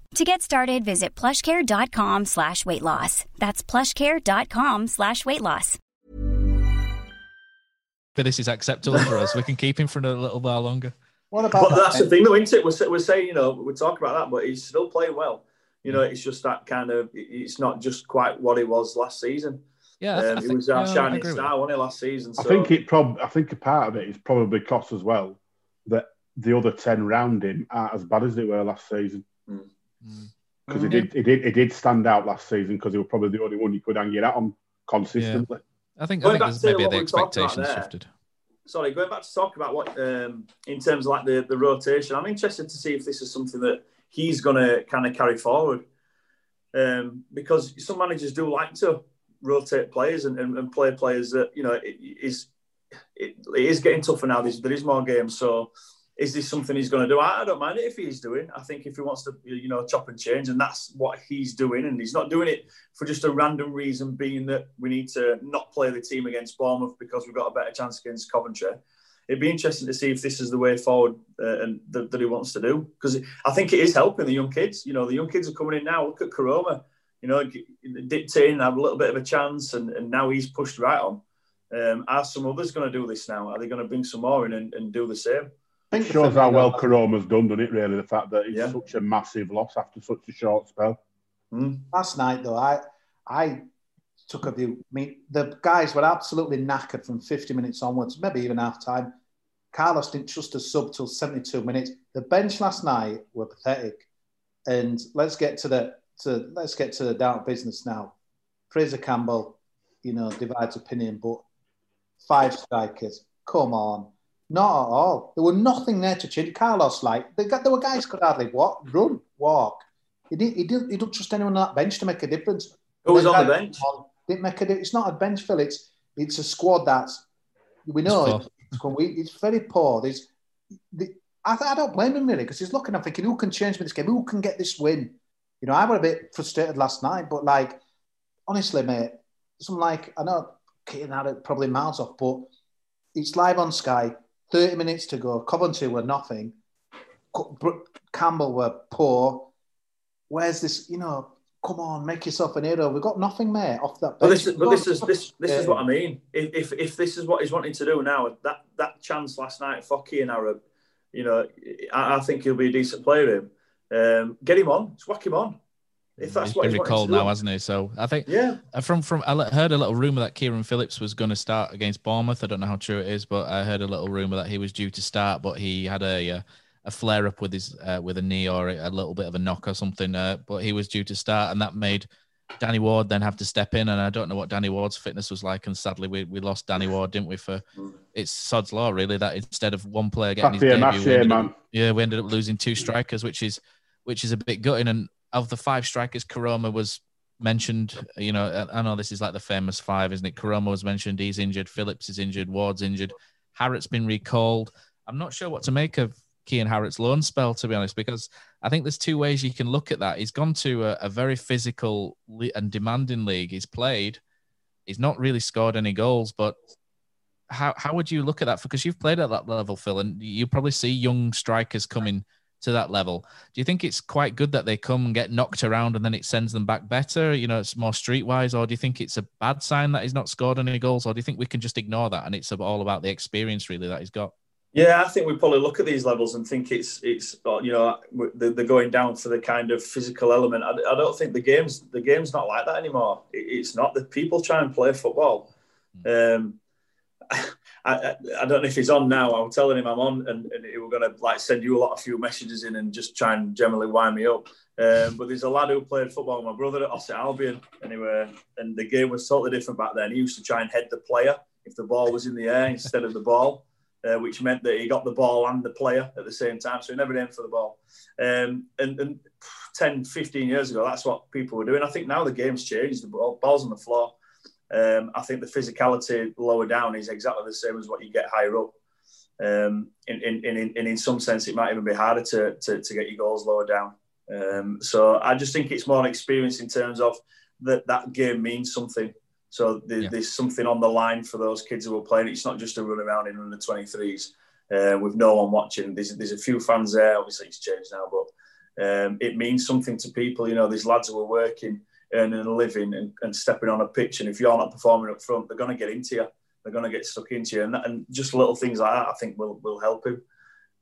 To get started, visit plushcare.com slash weight loss. That's plushcare.com slash weight loss. But this is acceptable for us. We can keep him for a little while longer. What about but that that's the thing, though, isn't it? We're, we're saying, you know, we talk about that, but he's still playing well. You know, it's just that kind of, it's not just quite what he was last season. Yeah, um, he was our shining star, wasn't he, last season? So. I think it prob. I think a part of it is probably cost as well that the other ten round him aren't as bad as they were last season. Mm. Mm. because it did he did he did stand out last season because he was probably the only one you could hang your hat on consistently. I think, I think there's maybe the we talked about expectations shifted. sorry, going back to talk about what um, in terms of like the, the rotation, I'm interested to see if this is something that he's going to kind of carry forward. Um, because some managers do like to rotate players and, and, and play players that, you know, it is it, it is getting tougher now. There's, there is more games. So is this something he's going to do? I, I don't mind it if he's doing. I think if he wants to, you know, chop and change, and that's what he's doing, and he's not doing it for just a random reason, being that we need to not play the team against Bournemouth because we've got a better chance against Coventry. It'd be interesting to see if this is the way forward uh, and that, that he wants to do because I think it is helping the young kids. You know, the young kids are coming in now. Look at Koroma, you know, dictating, have a little bit of a chance, and, and now he's pushed right on. Um, are some others going to do this now? Are they going to bring some more in and, and do the same? It shows how well Koroma's done, doesn't it? Really, the fact that he's such a massive loss after such a short spell. Hmm. Last night, though, I I took a view. I mean, the guys were absolutely knackered from 50 minutes onwards, maybe even half time. Carlos didn't trust a sub till 72 minutes. The bench last night were pathetic. And let's get to the to let's get to the down to business now. Fraser Campbell, you know, divides opinion, but five strikers, come on. Not at all. There were nothing there to change. Carlos, like they got, there were guys could hardly walk, run, walk. He didn't. He didn't. He don't trust anyone on that bench to make a difference. Who was on the bench? Didn't make a. di- It's not a bench fill. It's it's a squad that's we know It's it's, it's, we- it's very poor. There's, the, I, I don't blame him really because he's looking. I'm thinking, who can change me this game? Who can get this win? You know, I was a bit frustrated last night, but like, honestly, mate, something like I know Keaton had it probably miles off, but it's live on Sky. Thirty minutes to go. Coventry were nothing. Campbell were poor. Where's this? You know, come on, make yourself an hero. We've got nothing, mate, off that. But this, is, but this is this this is what I mean. If, if if this is what he's wanting to do now, that that chance last night for Kian Harratt, you know, I, I think he'll be a decent player. Him, um, get him on, just whack him on. If that's He's what been recalled now, hasn't he? So I think Yeah. uh, from from I heard a little rumor that Kieran Phillips was going to start against Bournemouth. I don't know how true it is, but I heard a little rumor that he was due to start, but he had a uh, a flare up with his uh, with a knee or a little bit of a knock or something. Uh, but he was due to start, and that made Danny Ward then have to step in. And I don't know what Danny Ward's fitness was like. And sadly, we, we lost Danny Ward, didn't we? For it's sod's law, really. That instead of one player getting his debut, enough, we yeah, ended up- yeah, we ended up losing two strikers, which is which is a bit gutting. And of the five strikers, Koroma was mentioned. You know, I know this is like the famous five, isn't it? Koroma was mentioned. He's injured. Phillips is injured. Ward's injured. Harratt's been recalled. I'm not sure what to make of Kian Harratt's loan spell, to be honest, because I think there's two ways you can look at that. He's gone to a, a very physical and demanding league. He's played. He's not really scored any goals, but how how would you look at that? Because you've played at that level, Phil, and you probably see young strikers coming to that level. Do you think it's quite good that they come and get knocked around and then it sends them back better? You know, it's more streetwise, or do you think it's a bad sign that he's not scored any goals, or do you think we can just ignore that and it's all about the experience really that he's got? Yeah, I think we probably look at these levels and think it's it's uh, you know they're going down for the kind of physical element. I, I don't think the game's the game's not like that anymore. It's not that people try and play football. Um, I, I, don't know if he's on now. I'm telling him I'm on, and, and he were going to like send you a lot of few messages in and just try and generally wind me up. Um, but there's a lad who played football with my brother at Ossett Albion, anyway, and the game was totally different back then. He used to try and head the player if the ball was in the air instead of the ball uh, which meant that he got the ball and the player at the same time. So he never aimed for the ball. Um, and, and 10, 15 years ago, that's what people were doing. I think now the game's changed. The ball, ball's on the floor. Um, I think the physicality lower down is exactly the same as what you get higher up. Um, in, in, in, in, in some sense, it might even be harder to, to, to get your goals lower down. Um, so I just think it's more an experience in terms of that that game means something. So there, there's something on the line for those kids who are playing. It's not just a run around in under 23s uh, with no one watching. There's, there's a few fans there. Obviously, it's changed now, but um, it means something to people. You know, these lads who are working, earning a living, and, and stepping on a pitch. And if you're not performing up front, they're going to get into you. They're going to get stuck into you, and, that, and just little things like that, I think, will will help him.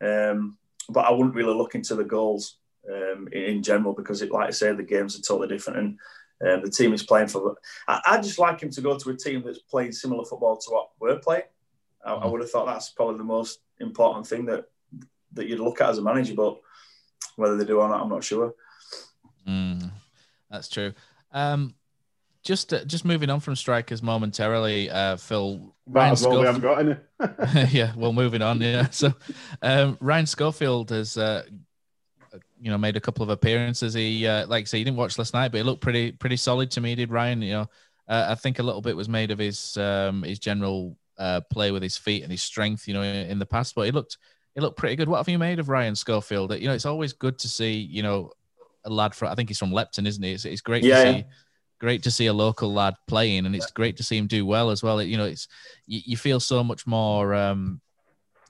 Um, but I wouldn't really look into the goals um, in, in general because, it, like I say, the games are totally different, and um, the team is playing for. I, I just like him to go to a team that's playing similar football to what we're playing. I, I would have thought that's probably the most important thing that that you'd look at as a manager, but whether they do or not, I'm not sure. Mm, That's true. Um, just uh, just moving on from strikers momentarily, uh, Phil. Ryan well, we haven't got any. yeah, well, moving on. Yeah, so um, Ryan Schofield has, uh, you know, made a couple of appearances. He, uh, like I say, he didn't watch last night, but he looked pretty pretty solid to me. Did Ryan? You know, uh, I think a little bit was made of his um, his general uh, play with his feet and his strength. You know, in, in the past, but he looked he looked pretty good. What have you made of Ryan Schofield? You know, it's always good to see. You know, a lad from I think he's from Lepton, isn't he? It's, it's great Yeah, to yeah. see great to see a local lad playing, and it's great to see him do well as well. You know, it's you, you feel so much more. Um,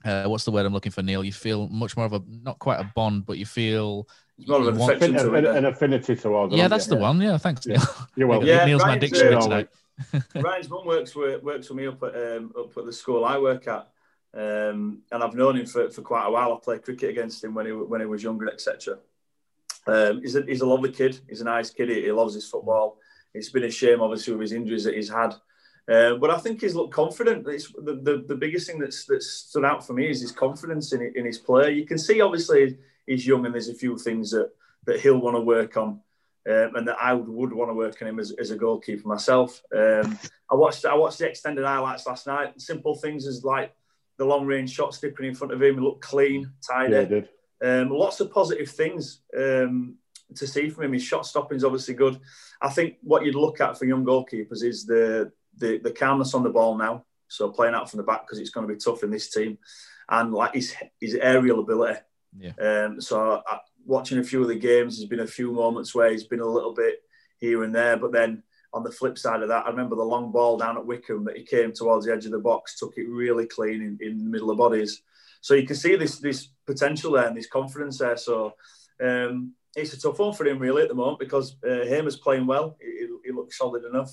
uh, what's the word I'm looking for, Neil? You feel much more of a not quite a bond, but you feel more of you an want- affection to an, it. an affinity towards. Yeah, them, that's the one. Yeah, thanks, Neil. You're welcome. Yeah, Neil's my Ryan's, dictionary uh, tonight. Ryan's mum works with, works for me up at um, up at the school I work at, um, and I've known him for, for quite a while. I played cricket against him when he when he was younger, etc. Um, he's a he's a lovely kid. He's a nice kid. He, he loves his football. It's been a shame, obviously, with his injuries that he's had. Uh, but I think he's looked confident. It's the, the, the biggest thing that's that's stood out for me is his confidence in in his play. You can see, obviously, he's young, and there's a few things that that he'll want to work on um, and that I would, would want to work on him as, as a goalkeeper myself. Um, I watched I watched the extended highlights last night. Simple things as like the long range shot snipping in front of him. He looked clean, tidy. Yeah, he did. Um, lots of positive things um, to see from him. His shot stopping is obviously good. I think what you'd look at for young goalkeepers is the the, the calmness on the ball now. So playing out from the back because it's going to be tough in this team, and like his his aerial ability. Yeah. Um, so I, watching a few of the games, there's been a few moments where he's been a little bit here and there, but then on the flip side of that, I remember the long ball down at Wycombe that he came towards the edge of the box, took it really clean in, in the middle of bodies. So you can see this this potential there and this confidence there. So um, it's a tough one for him really at the moment because uh, Hamer's playing well. He, he- he looks solid enough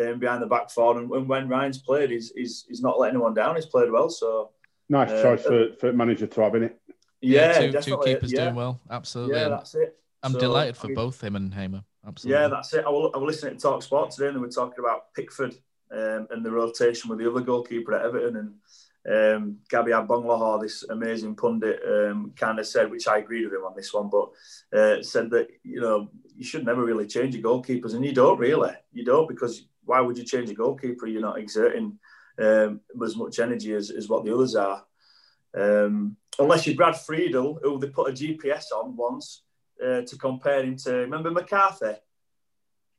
um, behind the back four, and, and when Ryan's played, he's, he's he's not letting anyone down. He's played well. So Nice Uh, choice for, for manager to have in it. yeah, two, two keepers yeah. doing well. Absolutely. Yeah, that's it. I'm So, delighted I for mean- both him and Hamer. Absolutely. Yeah, that's it. I was, I was listening to Talk Sport today, and they were talking about Pickford um, and the rotation with the other goalkeeper at Everton. And um, Gabby Agbonlahor, this amazing pundit, um, kind of said, which I agreed with him on this one, but uh, said that you know you should never really change your goalkeepers, and you don't really, you don't because why would you change a goalkeeper? You're not exerting um, as much energy as, as what the others are. Um, unless you're Brad Friedel, who they put a GPS on once uh, to compare him to. Remember McCarthy,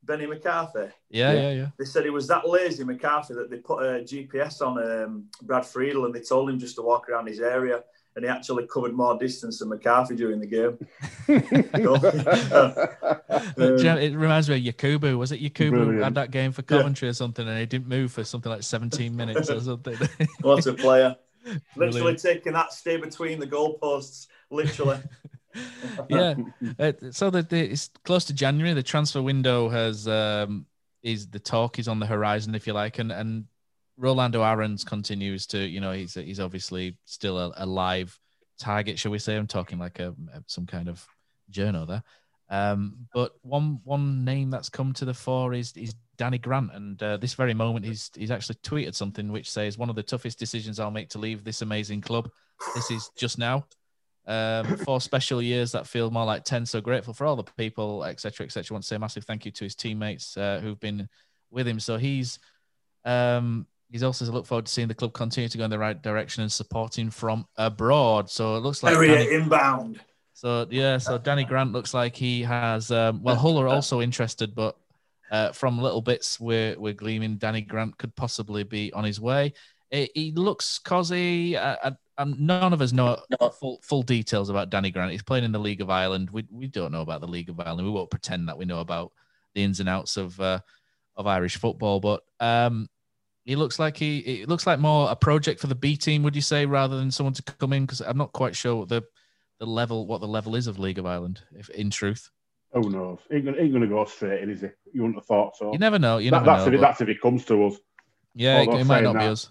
Benni McCarthy. Yeah, yeah, yeah. They said he was that lazy, McCarthy, that they put a GPS on um, Brad Friedel and they told him just to walk around his area, and he actually covered more distance than McCarthy during the game. Do you it reminds me of Yakubu. Was it Yakubu Brilliant. had that game for Coventry or something, and he didn't move for something like 17 minutes or something? what a player! Literally Brilliant. taking that stay between the goalposts, literally. yeah. Uh, so the, it's close to January. The transfer window has um, is the talk is on the horizon, if you like, and and Rolando Aarons continues to, you know, he's he's obviously still a, a live target, shall we say? I'm talking like a, a- some kind of journal there. Um, but one one name that's come to the fore is is Danny Grant, and uh, this very moment he's he's actually tweeted something which says one of the toughest decisions I'll make to leave this amazing club. This is just now. Um, four special years that feel more like ten. So grateful for all the people, etc., etc. Want to say a massive thank you to his teammates uh, who've been with him. So he's um, he's also look forward to seeing the club continue to go in the right direction and supporting from abroad. So it looks like Area Danny- inbound. so yeah, so Danny Grant looks like he has. Um, well, Hull are also interested, but uh, from little bits we're we're gleaming, Danny Grant could possibly be on his way. He, looks cosy. Uh, uh, um, none of us know full full details about Danny Grant. He's playing in the League of Ireland. We we don't know about the League of Ireland. We won't pretend that we know about the ins and outs of uh, of Irish football, but. Um, he looks like he it looks like more a project for the B team, would you say, rather than someone to come in? Because I'm not quite sure what the the level what the level is of League of Ireland, if in truth. Oh no, He ain't gonna, ain't gonna go straight in, is he? You wouldn't have thought so. You never know. You That- never that's know. if it, but- that's if it comes to us. yeah, it, Although it might saying not be us.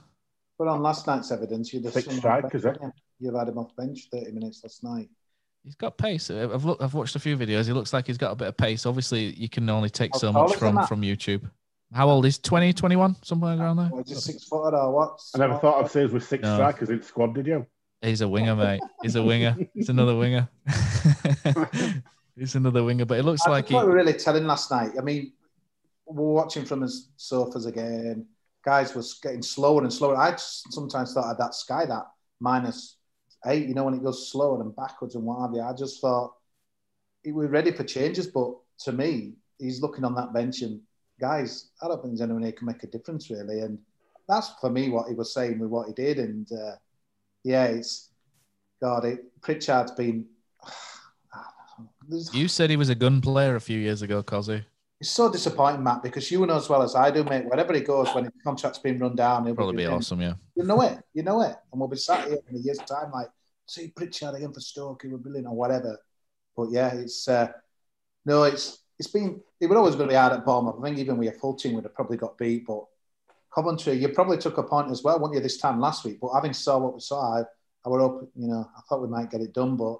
But on last night's evidence, you'd have Six seen him off bench, eh? wouldn't you? You've had him off bench 30 minutes last night. He's got pace. I've looked, I've watched a few videos. He looks like he's got a bit of pace. Obviously, you can only take How so much from from YouTube. How old is 20, 21, something around there? Or just six footer or what? I never thought I'd say us with six No. strikers in squad, did you? He's a winger, mate. He's a winger. He's another winger. He's another winger, but it looks I like thought he. we were really telling last night. I mean, we were watching from his sofas again. Guys was getting slower and slower. I sometimes thought of that sky that minus eight. You know when it goes slower and backwards and what have you. I just thought we're ready for changes, but to me, he's looking on that bench and guys, I don't think anyone here can make a difference really. And that's for me what he was saying with what he did. And uh, yeah, it's God. It, Pritchard's been. You said he was a gun player a few years ago, Cozzy. It's so disappointing, Matt, because you know as well as I do, mate. Wherever he goes, when his contract's been run down, he'll Probably be doing- awesome, yeah. You know it, you know it, and we'll be sat here in a year's time, like, see Pritchard again for Stoke, he was brilliant or whatever. But yeah, it's uh, no, it's it's been it was always going to be hard at Bournemouth. I think even with a full team would have probably got beat, but Coventry, you probably took a point as well, weren't you, this time last week? But having saw what we saw, I, I were up, you know, I thought we might get it done, but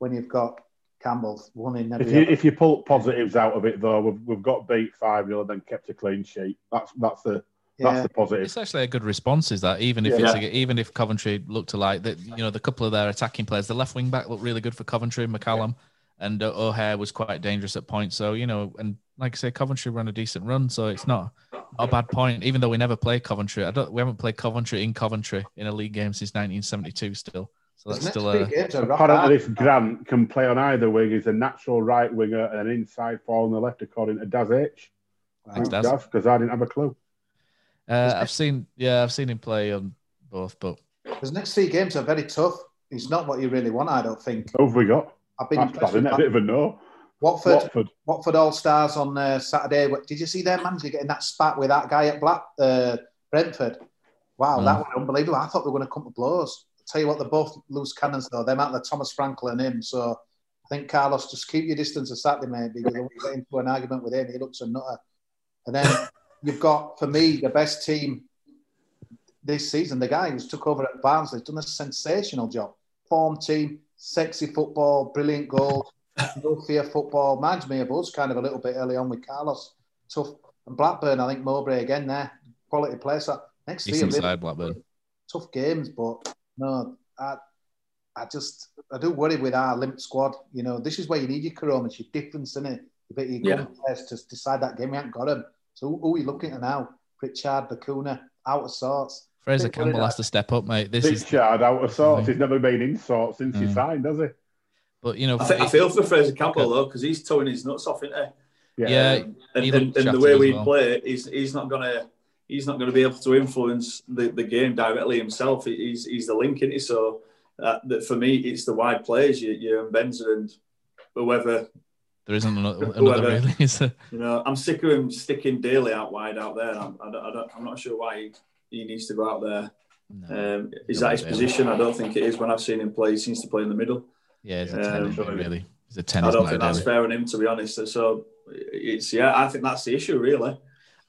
when you've got Campbell one in every If you if you pull positives out of it though, we've, we've got beat five 0 and then kept a clean sheet. That's that's the Yeah. that's the positive. It's actually a good response, is that even if Yeah. it's even if Coventry looked alike, that you know the couple of their attacking players, the left wing back looked really good for Coventry, McCallum, and uh, O'Hare was quite dangerous at points. So you know, and like I say, Coventry run a decent run, so it's not, not a bad point. Even though we never play Coventry, I don't, we haven't played Coventry in Coventry in a league game since 1972. Still, so that's still next a three games Apparently, hard. this Grant can play on either wing. He's a natural right winger and an inside forward on the left, according to Daz H. Thanks, Daz. because I didn't have a clue. Uh, I've seen, yeah, I've seen him play on both, but His next three games are very tough. He's not what you really want, I don't think. Who have we got? I've been That's impressed bad, isn't with it? A bit of a no. Watford, Watford. Watford All Stars on uh, Saturday. What- Did you see their manager getting that spat with that guy at Black uh, Brentford? Wow, Mm. that was unbelievable. I thought they were going to come to blows. Tell you what, they're both loose cannons though. Them out there, Thomas Frankel and him. So I think Carlos, just keep your distance a Saturday, mate, because when you get into an argument with him, he looks a nutter. And then you've got, for me, the best team this season. The guy who's took over at Barnsley done a sensational job. Form team, sexy football, brilliant goals, no fear football. Reminds me of us kind of a little bit early on with Carlos. Tough. And Blackburn, I think Mowbray again there. Quality player. So next year, decent really side Blackburn. tough games, but no, I, I just I do worry with our limp squad. You know, this is where you need your Koromas, your difference in it. You bet your Yeah. gun players to decide that game. We haven't got him. So who, who are you looking at now? Pritchard, Bacuna, out of sorts. Fraser Campbell has to step up, mate. This is, Pritchard out of sorts. He's never been in sorts since he Mm. signed, has he? but you know, I, think, I feel for Fraser Campbell though because he's towing his nuts off, isn't he? Yeah, Um, and, he and, and the way we well. play, he's he's not gonna he's not gonna be able to influence the, the game directly himself. He's he's the link in it. So uh, that for me, it's the wide players, you you and Benza and whoever. there isn't another, Whoever. another really. You know, I'm sick of him sticking Daly out wide out there. I'm, I don't, I don't, I'm not sure why he, he needs to go out there. Um, is that his position? I don't think it is. When I've seen him play, he seems to play in the middle. Yeah, he's a Um, really. He's a ten. I don't think that's fair on him, to be honest. So it's yeah, I think that's the issue, really.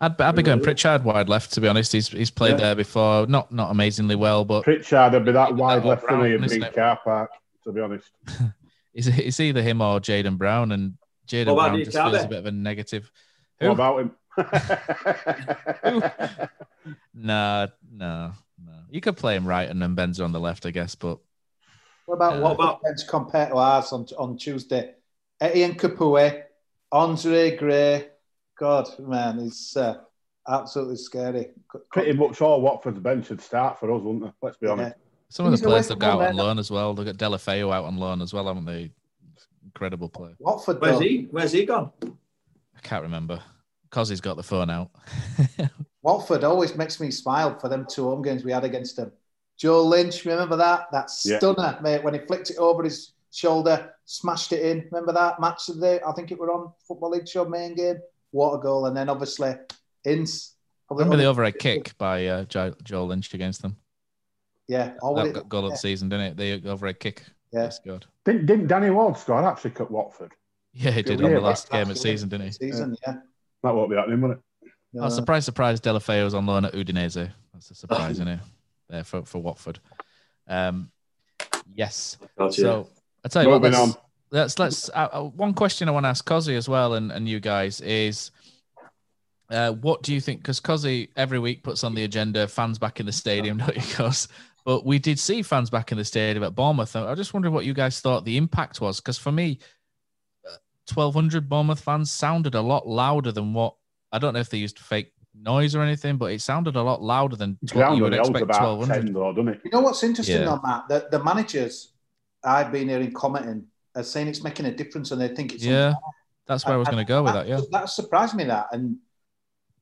I'd, I'd be going Pritchard wide left. To be honest, he's he's played Yeah. there before. Not not amazingly well, but Pritchard would be that wide all left for me round, in isn't Car Park, to be honest. it's, it's either him or Jaden Brown, and Jaden What about Brown just feels a bit of a negative. What Who? about him? Nah, no, no. You could play him right and then Benza on the left, I guess. But What about Yeah. what about bench compared to ours on, on Tuesday? Etienne Capoue, Andre Gray. God, man, it's uh, absolutely scary. Pretty much all Watford's bench should start for us, wouldn't they? Let's be honest. some of the players they've got home out on loan as well. They've got Deulofeu out on loan as well, haven't they? Incredible player. Watford, Where's though, he? Where's he gone? I can't remember. Because he's got the phone out. Watford always makes me smile for them two home games we had against them. Joel Lynch, remember that? That Yeah. stunner, mate, when he flicked it over his shoulder, smashed it in. Remember that match of the, I think it were on Football League Show main game. What a goal. And then obviously, Ince. probably remember the only- overhead kick by uh, Joel Lynch against them? Yeah. Oh, That it- got goal of yeah. the season, didn't it? The overhead kick. Yeah. That's good. Didn't, didn't Danny Ward score actually trick at Watford? Yeah, he did Yeah, on the last game of Absolutely. season, didn't he? Season, yeah. That won't be happening, will it? Oh, surprise, surprise, Deulofeu was on loan at Udinese. That's a surprise, isn't it? There for, for Watford. Um, yes. Gotcha. So I tell you what, Moving let's, on. Let's let's uh, uh, one question I want to ask Cozzy as well, and, and you guys is, uh, what do you think? Because Cozzy every week puts on the agenda fans back in the stadium, don't you, Cos? But we did see fans back in the stadium at Bournemouth. I just wondered what you guys thought the impact was. Because for me, 1200 Bournemouth fans sounded a lot louder than what I don't know if they used fake noise or anything, but it sounded a lot louder than tw- Ground you would expect 1200. 10 though, doesn't it? You know what's interesting Yeah. on that? The, the managers I've been hearing commenting are saying it's making a difference and they think it's Yeah, unfair. that's where I was going to go with that. Yeah. That surprised me that. And,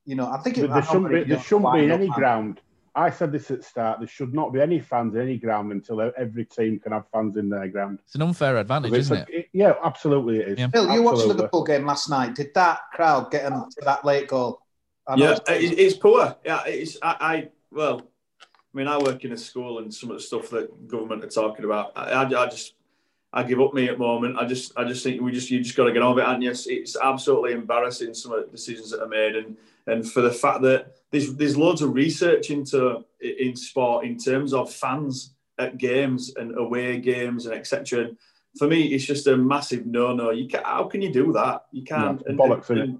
you know, I think it There, there I'm shouldn't be, really there shouldn't be any up, ground. I said this at the start. There should not be any fans in any ground until every team can have fans in their ground. It's an unfair advantage, isn't a- it? Yeah, absolutely it is. Yeah. Bill, you watched the Absolutely. Liverpool game last night. Did that crowd get them to that late goal? I Yeah, it's- it's poor. Yeah, it's I, I well, I mean, I work in a school, and some of the stuff that government are talking about, I, I, I just I give up me at the moment. I just I just think we just you just got to get on with it. And yes, it's absolutely embarrassing some of the decisions that are made, and and for the fact that there's there's loads of research into in sport in terms of fans at games and away games and etc. And for me, it's just a massive no-no. You can how can you do that? You can't. And, bollocks, and, and,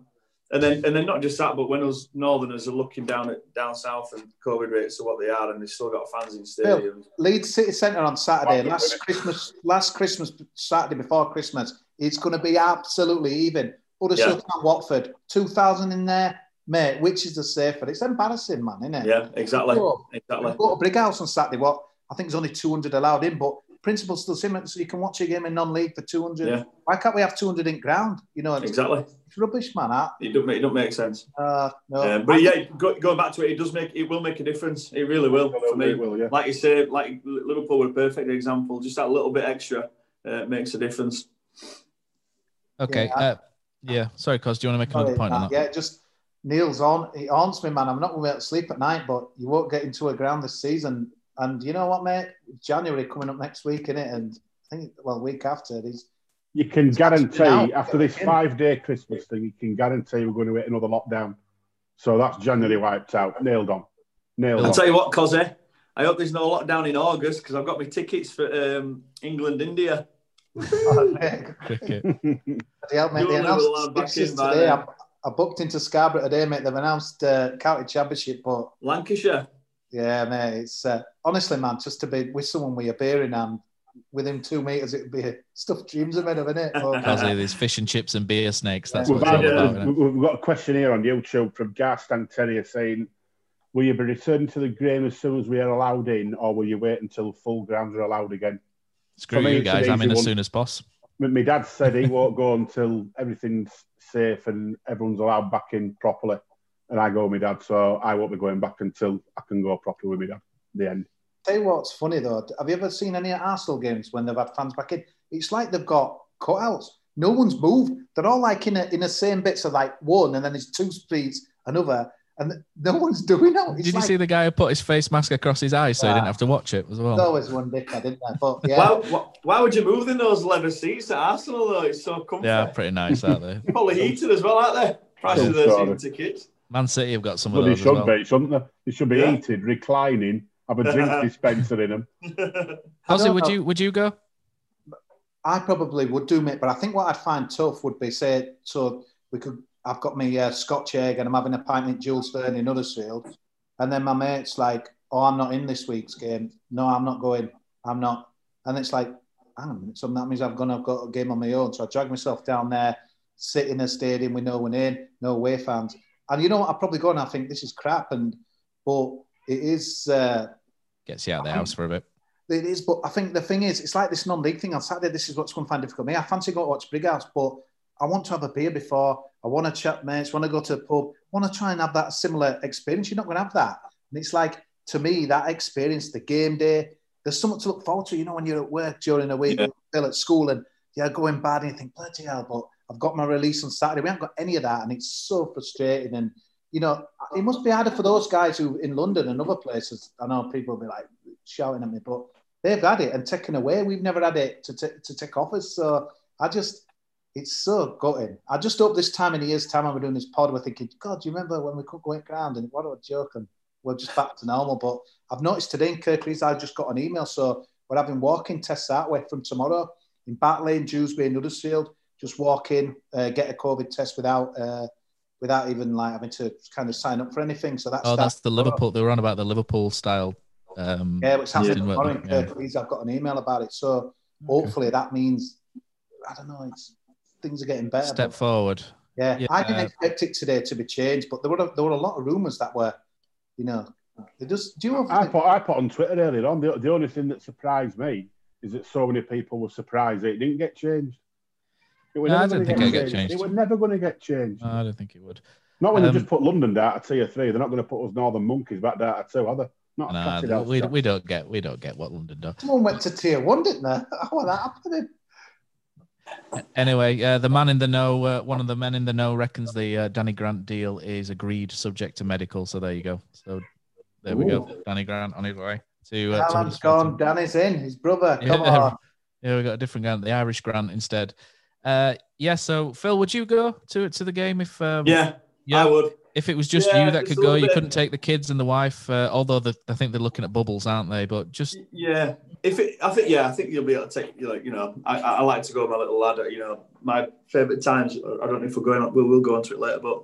and then and then not just that, but when us Northerners are looking down at down south and COVID rates are what they are, and they've still got fans in Bill, stadiums. Leeds City Centre on Saturday, last Christmas, last Christmas, Saturday before Christmas, it's going to be absolutely even. Huddersfield and Watford, 2,000 in there, mate, which is the safer? It's embarrassing, man, isn't it? Yeah, exactly, Go, exactly. go to Brighouse on Saturday, what? I think there's only 200 allowed in, but principle's still similar, so you can watch a game in non-league for 200. Yeah. Why can't we have 200 in ground? You know, it's, Exactly. it's rubbish, man. That. It don't make it don't make sense. Uh, no. Um, but yeah, go, going back to it, it does make it will make a difference. It really will for me. it will, yeah. Like you say, like Liverpool were a perfect example. Just that little bit extra uh, makes a difference. Okay. Yeah, uh, yeah. Sorry, Cos. Do you want to make another Sorry, point on that? Yeah, just Neil's on. It haunts me, man. I'm not going to be able to sleep at night, but you won't get into a ground this season. And you know what, mate? January coming up next week, innit? And I think, well, week after, these. You can guarantee out. after this five day Christmas thing, you can guarantee we're going to hit another lockdown. So that's January wiped out. Nailed on. Nailed I'll on. tell you what, Cozzy, I hope there's no lockdown in August because I've got my tickets for um, England India. Cricket. Bloody mate. You're They a little announced lad back fixtures in by today. I, I booked into Scarborough today, mate. They've announced uh, county championship, but Lancashire. Yeah, mate. It's uh, honestly, man, just to be with someone with a beer in hand, within two meters, it'd be stuff dreams of it, isn't it? But, Cos, there's fish and chips and beer snakes. That's We've, what it's all had- about. we've- isn't it? we've got a question here on YouTube from Garstan Terrier saying, Will you be returning to the game as soon as we are allowed in, or will you wait until full grounds are allowed again? Screw me, you guys. I'm easy in as soon as possible. My my dad said he won't go until everything's safe and everyone's allowed back in properly. And I go with my dad, so I won't be going back until I can go properly with my dad. The end. Tell you what's funny though. Have you ever seen any Arsenal games when they've had fans back in? It's like they've got cutouts. No one's moved. They're all like in a, in the same bits of like one, and then there's two streets, another, and no one's doing it. It's Did you like, see the guy who put his face mask across his eyes so he didn't ah. have to watch it as well? There's always one dickhead, isn't there? But yeah, Why, why, why would you move in those leather seats at Arsenal though? It's so comfy. Yeah, pretty nice, aren't they? Probably heated as well, aren't they? Prices of Cool those tickets. Man City have got some of But they those as should well. be, shouldn't they? They should be Yeah. heated, reclining, have a drink dispenser in them. I Ozzy, don't would know. you would you go? I probably would do, mate. But I think what I'd find tough would be say, so we could. I've got my uh, Scotch egg and I'm having a pint at Jules Verne in Huddersfield, and then my mate's like, "Oh, I'm not in this week's game. No, I'm not going. I'm not." And it's like, hang on a minute. So that means I've gone. I've got a game on my own. So I drag myself down there, sit in a stadium with no one in, no away fans. And you know what? I probably go and I think this is crap. And but it is. Uh, Gets you out of the house for a bit. it is, but I think the thing is, it's like this non-league thing on Saturday. This is what's going to find difficult. Me, I fancy going to watch Brighouse, but I want to have a beer before. I want to chat mates. Want to go to a pub. Want to try and have that similar experience. You're not going to have that, and it's like to me that experience, the game day. There's something to look forward to. You know, when you're at work during the week, Yeah. still at school, and you're going bad, and you think, bloody hell, but I've got my release on Saturday. We haven't got any of that, and it's so frustrating. And you know, it must be harder for those guys who in London and other places. I know people will be like shouting at me, but they've had it and taken away. We've never had it to, t- to take offers. So I just, it's so gutting. I just hope this time in a year's time when we're doing this pod, we're thinking, God, do you remember when we couldn't go ground and what a joke and we're just back to normal. But I've noticed today in Kirklees, I just got an email. So we're having walking tests that way from tomorrow in Batley and Dewsbury and Huddersfield. Just walk in, uh, get a COVID test without uh, without even like having to kind of sign up for anything. So that's Oh, that's the. Liverpool. They were on about the Liverpool style. Um, Yeah, it's happening testing, tomorrow in they? Yeah. I've got an email about it. So hopefully that means, I don't know, it's things are getting better. Step but- forward. yeah, Yeah. I didn't expect it today to be changed, but there were a, there were a lot of rumours that were, you know, they just do you know, I put I put on Twitter earlier on. The, the only thing that surprised me is that so many people were surprised that it didn't get changed. It was No, I never didn't gonna think it'd get changed. It was never going to get changed. No, I don't think it would. Not when Um, they just put London down to tier three. They're not going to put us Northern Monkeys back down to two, are they? Not a Nah, we, we don't get we don't get what London does. someone went to tier one, didn't they? How was that happening? Anyway, uh, the man in the know, uh, one of the men in the know, reckons the uh, Danny Grant deal is agreed, subject to medical. So there you go. So there we go. Danny Grant on his way to. Uh, to Alan's Huddersfield gone. Danny's in. His brother. Come yeah, on. yeah, we got a different Grant, the Irish Grant instead. Uh, yeah. So Phil, would you go to to the game if? Um, Yeah, I would. If it was just Yeah, you that could go, you bit- couldn't take the kids and the wife. Uh, although the, I think they're looking at bubbles, aren't they? But just Yeah, if it, I think yeah, I think you'll be able to take you like you know, I, I like to go with my little lad. You know, my favourite times. I don't know if we're going on. We'll we'll go into it later, but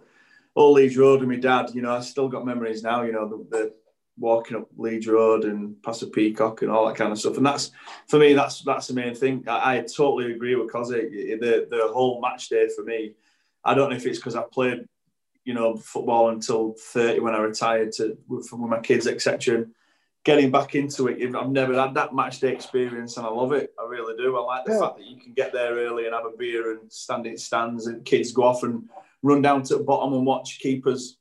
all Leeds Road with my dad. You know, I still got memories now. You know, the, the walking up Leeds Road and past the Peacock and all that kind of stuff. And that's for me. That's that's the main thing. I, I totally agree with Cosy. The the whole match day for me. I don't know if it's because I played you know, football until 30 when I retired to with, with my kids, etc. And getting back into it, I've never had that match day experience and I love it. I really do. I like the Yeah. fact that you can get there early and have a beer and stand in stands and kids go off and run down to the bottom and watch keepers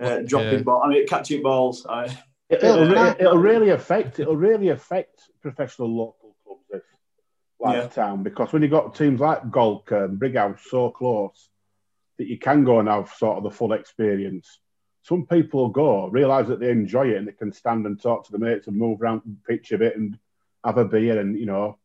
uh, dropping Yeah. ball. I mean, catching balls. I, It, will it'll really affect. It'll really affect professional local clubs this like Yeah. town because when you've got teams like Golcar and Brighouse so close that you can go and have sort of the full experience. Some people will go, realise that they enjoy it and they can stand and talk to the mates and move around the pitch a bit and have a beer and you know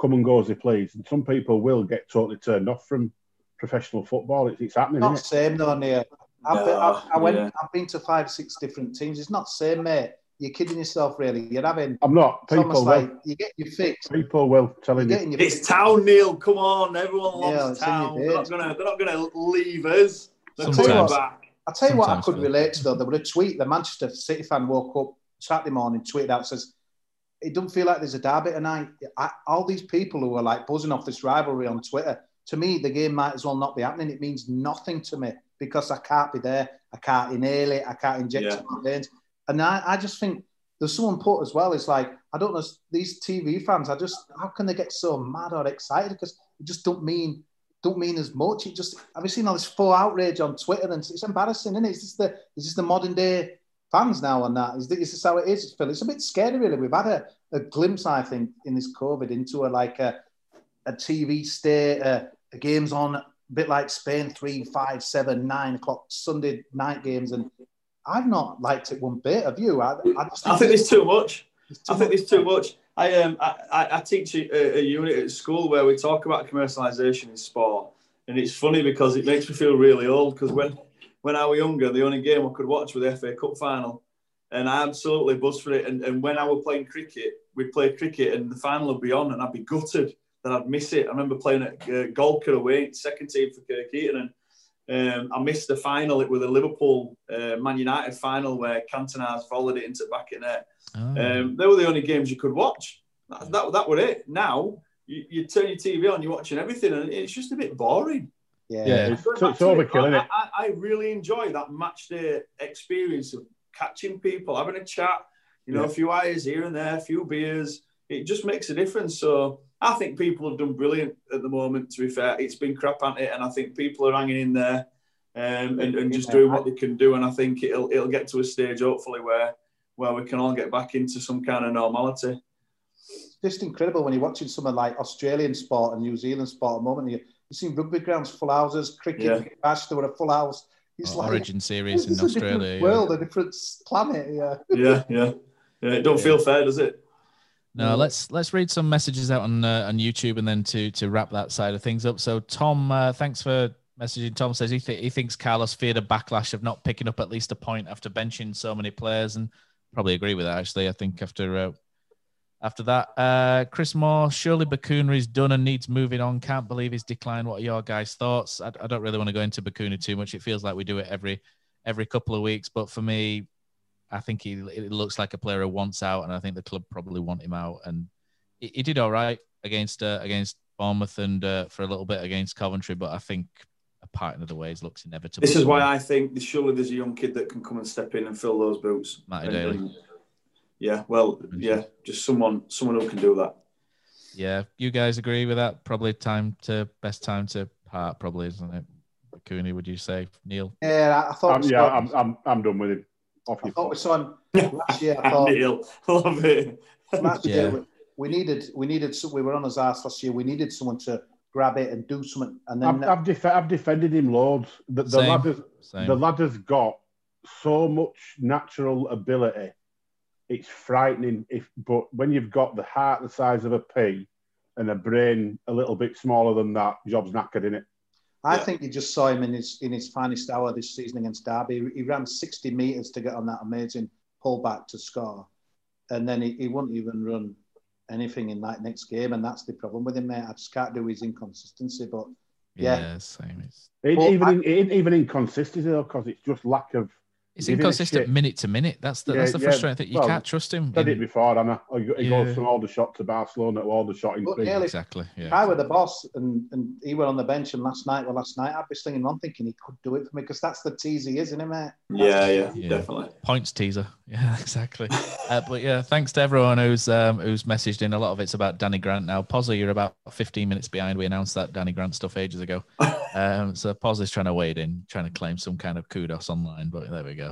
come and go as they please. And some people will get totally turned off from professional football. It's, it's happening. Not isn't the same though, Neil. I've, been, No, oh, I, I went. yeah. I've been to five, six different teams. It's not the same, mate. You're kidding yourself, really. You're having. I'm not. People will. like you get your fix. People will telling You're you. getting your it's town, Neil. Come on, everyone loves it's town. They're not gonna. They're not gonna leave us. They're I'll tell you coming what- back. I'll tell you what I could Phil. relate to though. There was a tweet. The Manchester City fan woke up Saturday morning, tweeted out says, "It doesn't feel like there's a derby tonight." I, all these people who are like buzzing off this rivalry on Twitter. To me, the game might as well not be happening. It means nothing to me because I can't be there. I can't inhale it. I can't inject Yeah. it in my veins. And I, I just think there's someone put as well. It's like I don't know these TV fans. I just how can they get so mad or excited because it just don't mean don't mean as much. It just have you seen all this full outrage on Twitter and it's, it's embarrassing, isn't it? it? Is this the is this the modern day fans now on that? Is this, is this how it is, Phil? It's a bit scary, really. We've had a, a glimpse, I think, in this COVID into a like a a TV state, uh, a games on a bit like Spain, three, five, seven, nine o'clock Sunday night games, and I've not liked it one bit. Have you? I, I, just I think there's too much. too I think there's too much. I um I, I, I teach a, a unit at school where we talk about commercialisation in sport, and it's funny because it makes me feel really old. Because when when I was younger, the only game I could watch was the FA Cup final, and I absolutely buzzed for it. And, and when I was playing cricket, we'd play cricket, and the final would be on, and I'd be gutted that I'd miss it. I remember playing at uh, Golcar away, second team for Kirkheaton, and um, I missed the final. It was the Liverpool uh, Man United final where Cantona's volleyed it into the back of the net. Um, they were the only games you could watch. That, that, that were it. Now you, you turn your TV on, you're watching everything, and it's just a bit boring. Yeah, Yeah, it's, it's, back it's to it, overkill, isn't I, it? I, I really enjoy that match day experience of catching people, having a chat, you know, Yeah. a few eyes here and there, a few beers. It just makes a difference. So I think people have done brilliant at the moment. To be fair, it's been crap at it, and I think people are hanging in there um, and, and just doing what they can do. And I think it'll it'll get to a stage, hopefully, where where we can all get back into some kind of normality. just incredible when you're watching something like Australian sport and New Zealand sport at the moment. You, you see rugby grounds full houses, cricket, Yeah. bash, they were a full house. It's like Origin series in is a different Australia, yeah. world, a different planet. Yeah, Yeah, yeah, yeah. It don't feel fair, does it? No, let's let's read some messages out on uh, on YouTube and then to to wrap that side of things up. So Tom, uh, thanks for messaging. Tom says he th- he thinks Carlos feared a backlash of not picking up at least a point after benching so many players, and probably agree with that. Actually, I think after uh, after that, uh, Chris Moore, surely Bacuna is done and needs moving on. Can't believe his decline. What are your guys' thoughts? I, I don't really want to go into Bacuna too much. It feels like we do it every every couple of weeks, but for me, I think he it looks like a player who wants out, and I think the club probably want him out. And he, he did all right against uh, against Bournemouth and uh, for a little bit against Coventry, but I think a parting of the ways looks inevitable. This is why I think surely there's a young kid that can come and step in and fill those boots. Matty And- Daly. and- yeah, well, yeah, just someone, someone who can do that. Yeah, you guys agree with that? Probably time to best time to part, probably isn't it? Cooney, would you say, Neil? Yeah, I thought. Um, yeah, I'm, I'm, I'm done with him. Off I thought we saw him last year. I thought Neil, love it. last Yeah. year we, we needed we needed some, we were on his ass last year. We needed someone to grab it and do something. And then I've, I've, def- I've defended him loads. The, the Same, lad has, same. the lad has got so much natural ability. It's frightening. If but when you've got the heart the size of a pea and a brain a little bit smaller than that, job's knackered in it. I think you just saw him in his in his finest hour this season against Derby. He ran 60 metres to get on that amazing pullback to score, and then he, he wouldn't even run anything in that next game, and that's the problem with him, mate. I just can't do his inconsistency, but yeah, same. It's, It, even I- in, it, even inconsistency though, because it's just lack of. It's inconsistent minute to minute. That's the Yeah, that's the yeah. frustrating thing. You Well, can't trust him. Said in- it before, Anna. He he Yeah. goes from all the shot to Barcelona to all the shot in But three. exactly. Yeah. I were the boss and, and he were on the bench, and last night, well, last night I'd be slinging on thinking he could do it for me because that's the tease he is, isn't it, mate? Yeah, yeah, Yeah. definitely. Points teaser. Yeah, exactly. uh, but yeah, thanks to everyone who's um, who's messaged in. A lot of it's about Danny Grant now. Pozza, you're about 15 minutes behind. We announced that Danny Grant stuff ages ago. Um, so Pozza's trying to wade in, trying to claim some kind of kudos online. But there we go.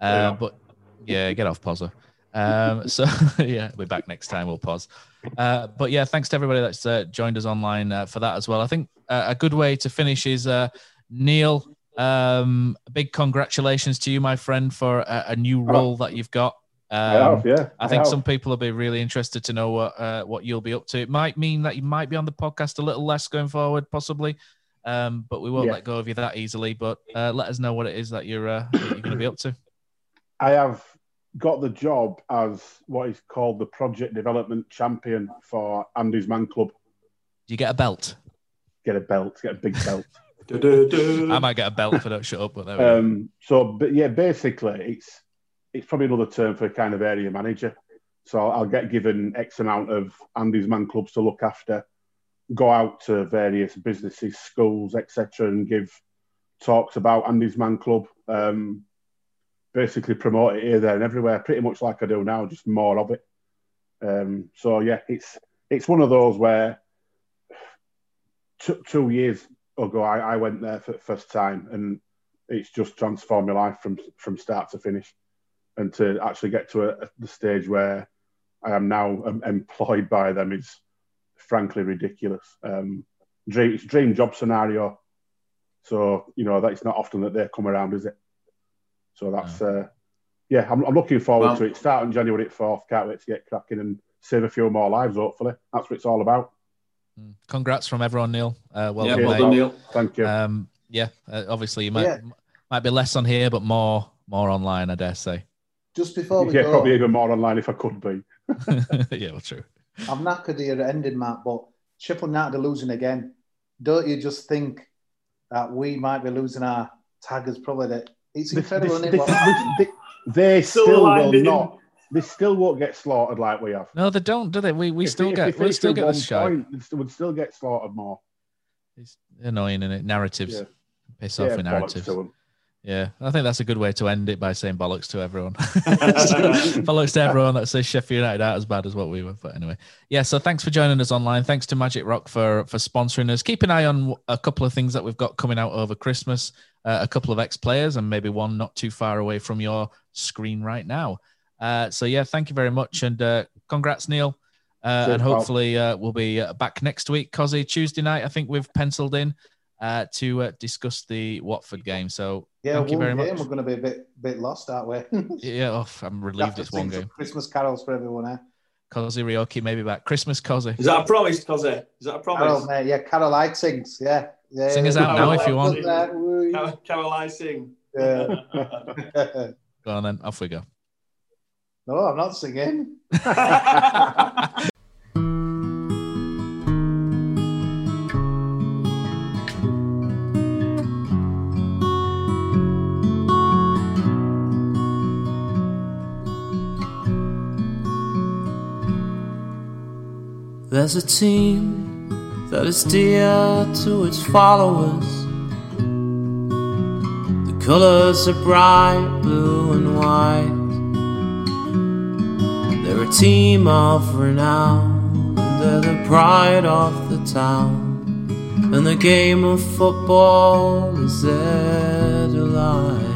Uh, Yeah. But yeah, get off Pozza. Um, so yeah, we're back next time. We'll pause. Uh, but yeah, thanks to everybody that's uh, joined us online uh, for that as well. I think uh, a good way to finish is uh, Neil. Um, big congratulations to you, my friend, for a, a new role that you've got. Um, I have, yeah. I think have. some people will be really interested to know what uh, what you'll be up to. It might mean that you might be on the podcast a little less going forward, possibly, um, but we won't Yeah. let go of you that easily. But uh, let us know what it is that you're uh, that you're going to be up to. I have got the job as what is called the project development champion for Andy's Man Club. Do you get a belt? Get a belt, get a big belt. I might get a belt if I don't shut up. But there we go. um, so, but yeah, basically, it's it's probably another term for a kind of area manager. So I'll get given X amount of Andy's Man Clubs to look after, go out to various businesses, schools, etc., and give talks about Andy's Man Club. Um, basically, promote it here, there, and everywhere, pretty much like I do now, just more of it. Um, so yeah, it's it's one of those where two, two years ago I, I went there for the first time, and it's just transformed my life from from start to finish, and to actually get to a, the stage where I am now um, employed by them is frankly ridiculous. Um, dream, it's a dream job scenario. So you know that's not often that they come around, is it? So that's uh, yeah, I'm, I'm looking forward Well- to it. Start Starting January fourth, can't wait to get cracking and save a few more lives. Hopefully, that's what it's all about. Congrats from everyone, Neil. Uh, well Yeah, done, well done, Neil. Thank you. Um, yeah, uh, obviously you might Yeah. might be less on here, but more more online, I dare say. Just before we yeah, go, probably even more online if I could be. yeah, well, true. I'm knackered here at ending, Matt, but Sheffield United are losing again. Don't you just think that we might be losing our taggers? Probably that it's incredible, this- isn't it? this- what- this- they Still still will landing. not. They still won't get slaughtered like we have. No, they don't, do they? We we If still they- get we still get one this shot. Would still get slaughtered more. It's annoying, and it narratives Yeah. piss Yeah, off with bollocks narratives. Yeah, I think that's a good way to end it by saying bollocks to everyone. bollocks to everyone that says Sheffield United aren't as bad as what we were. But anyway, yeah. So thanks for joining us online. Thanks to Magic Rock for for sponsoring us. Keep an eye on a couple of things that we've got coming out over Christmas. Uh, a couple of ex players and maybe one not too far away from your screen right now. Uh, so yeah, thank you very much and uh, congrats, Neil. Uh, and hopefully uh, we'll be uh, back next week. Cozzy Tuesday night, I think we've penciled in uh, to uh, discuss the Watford game. So yeah, thank you one very game much. we're going to be a bit bit lost, aren't we? Yeah, oh, I'm relieved it's one game. Christmas carols for everyone, eh? Cozzy Ryoki maybe back. Christmas Cozzy. Is that a promise, Cozzy? Is that a promise? Carol, mate, yeah, Carol Light sings, yeah. yeah Sing us out now if you want. Woo. Carol, Caroline sing. Yeah. Go on then, off we go. no, I'm not singing. There's a team that is dear to its followers. The colors are bright blue and white. They're a team of renown, they're the pride of the town. And the game of football is their delight.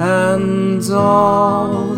And all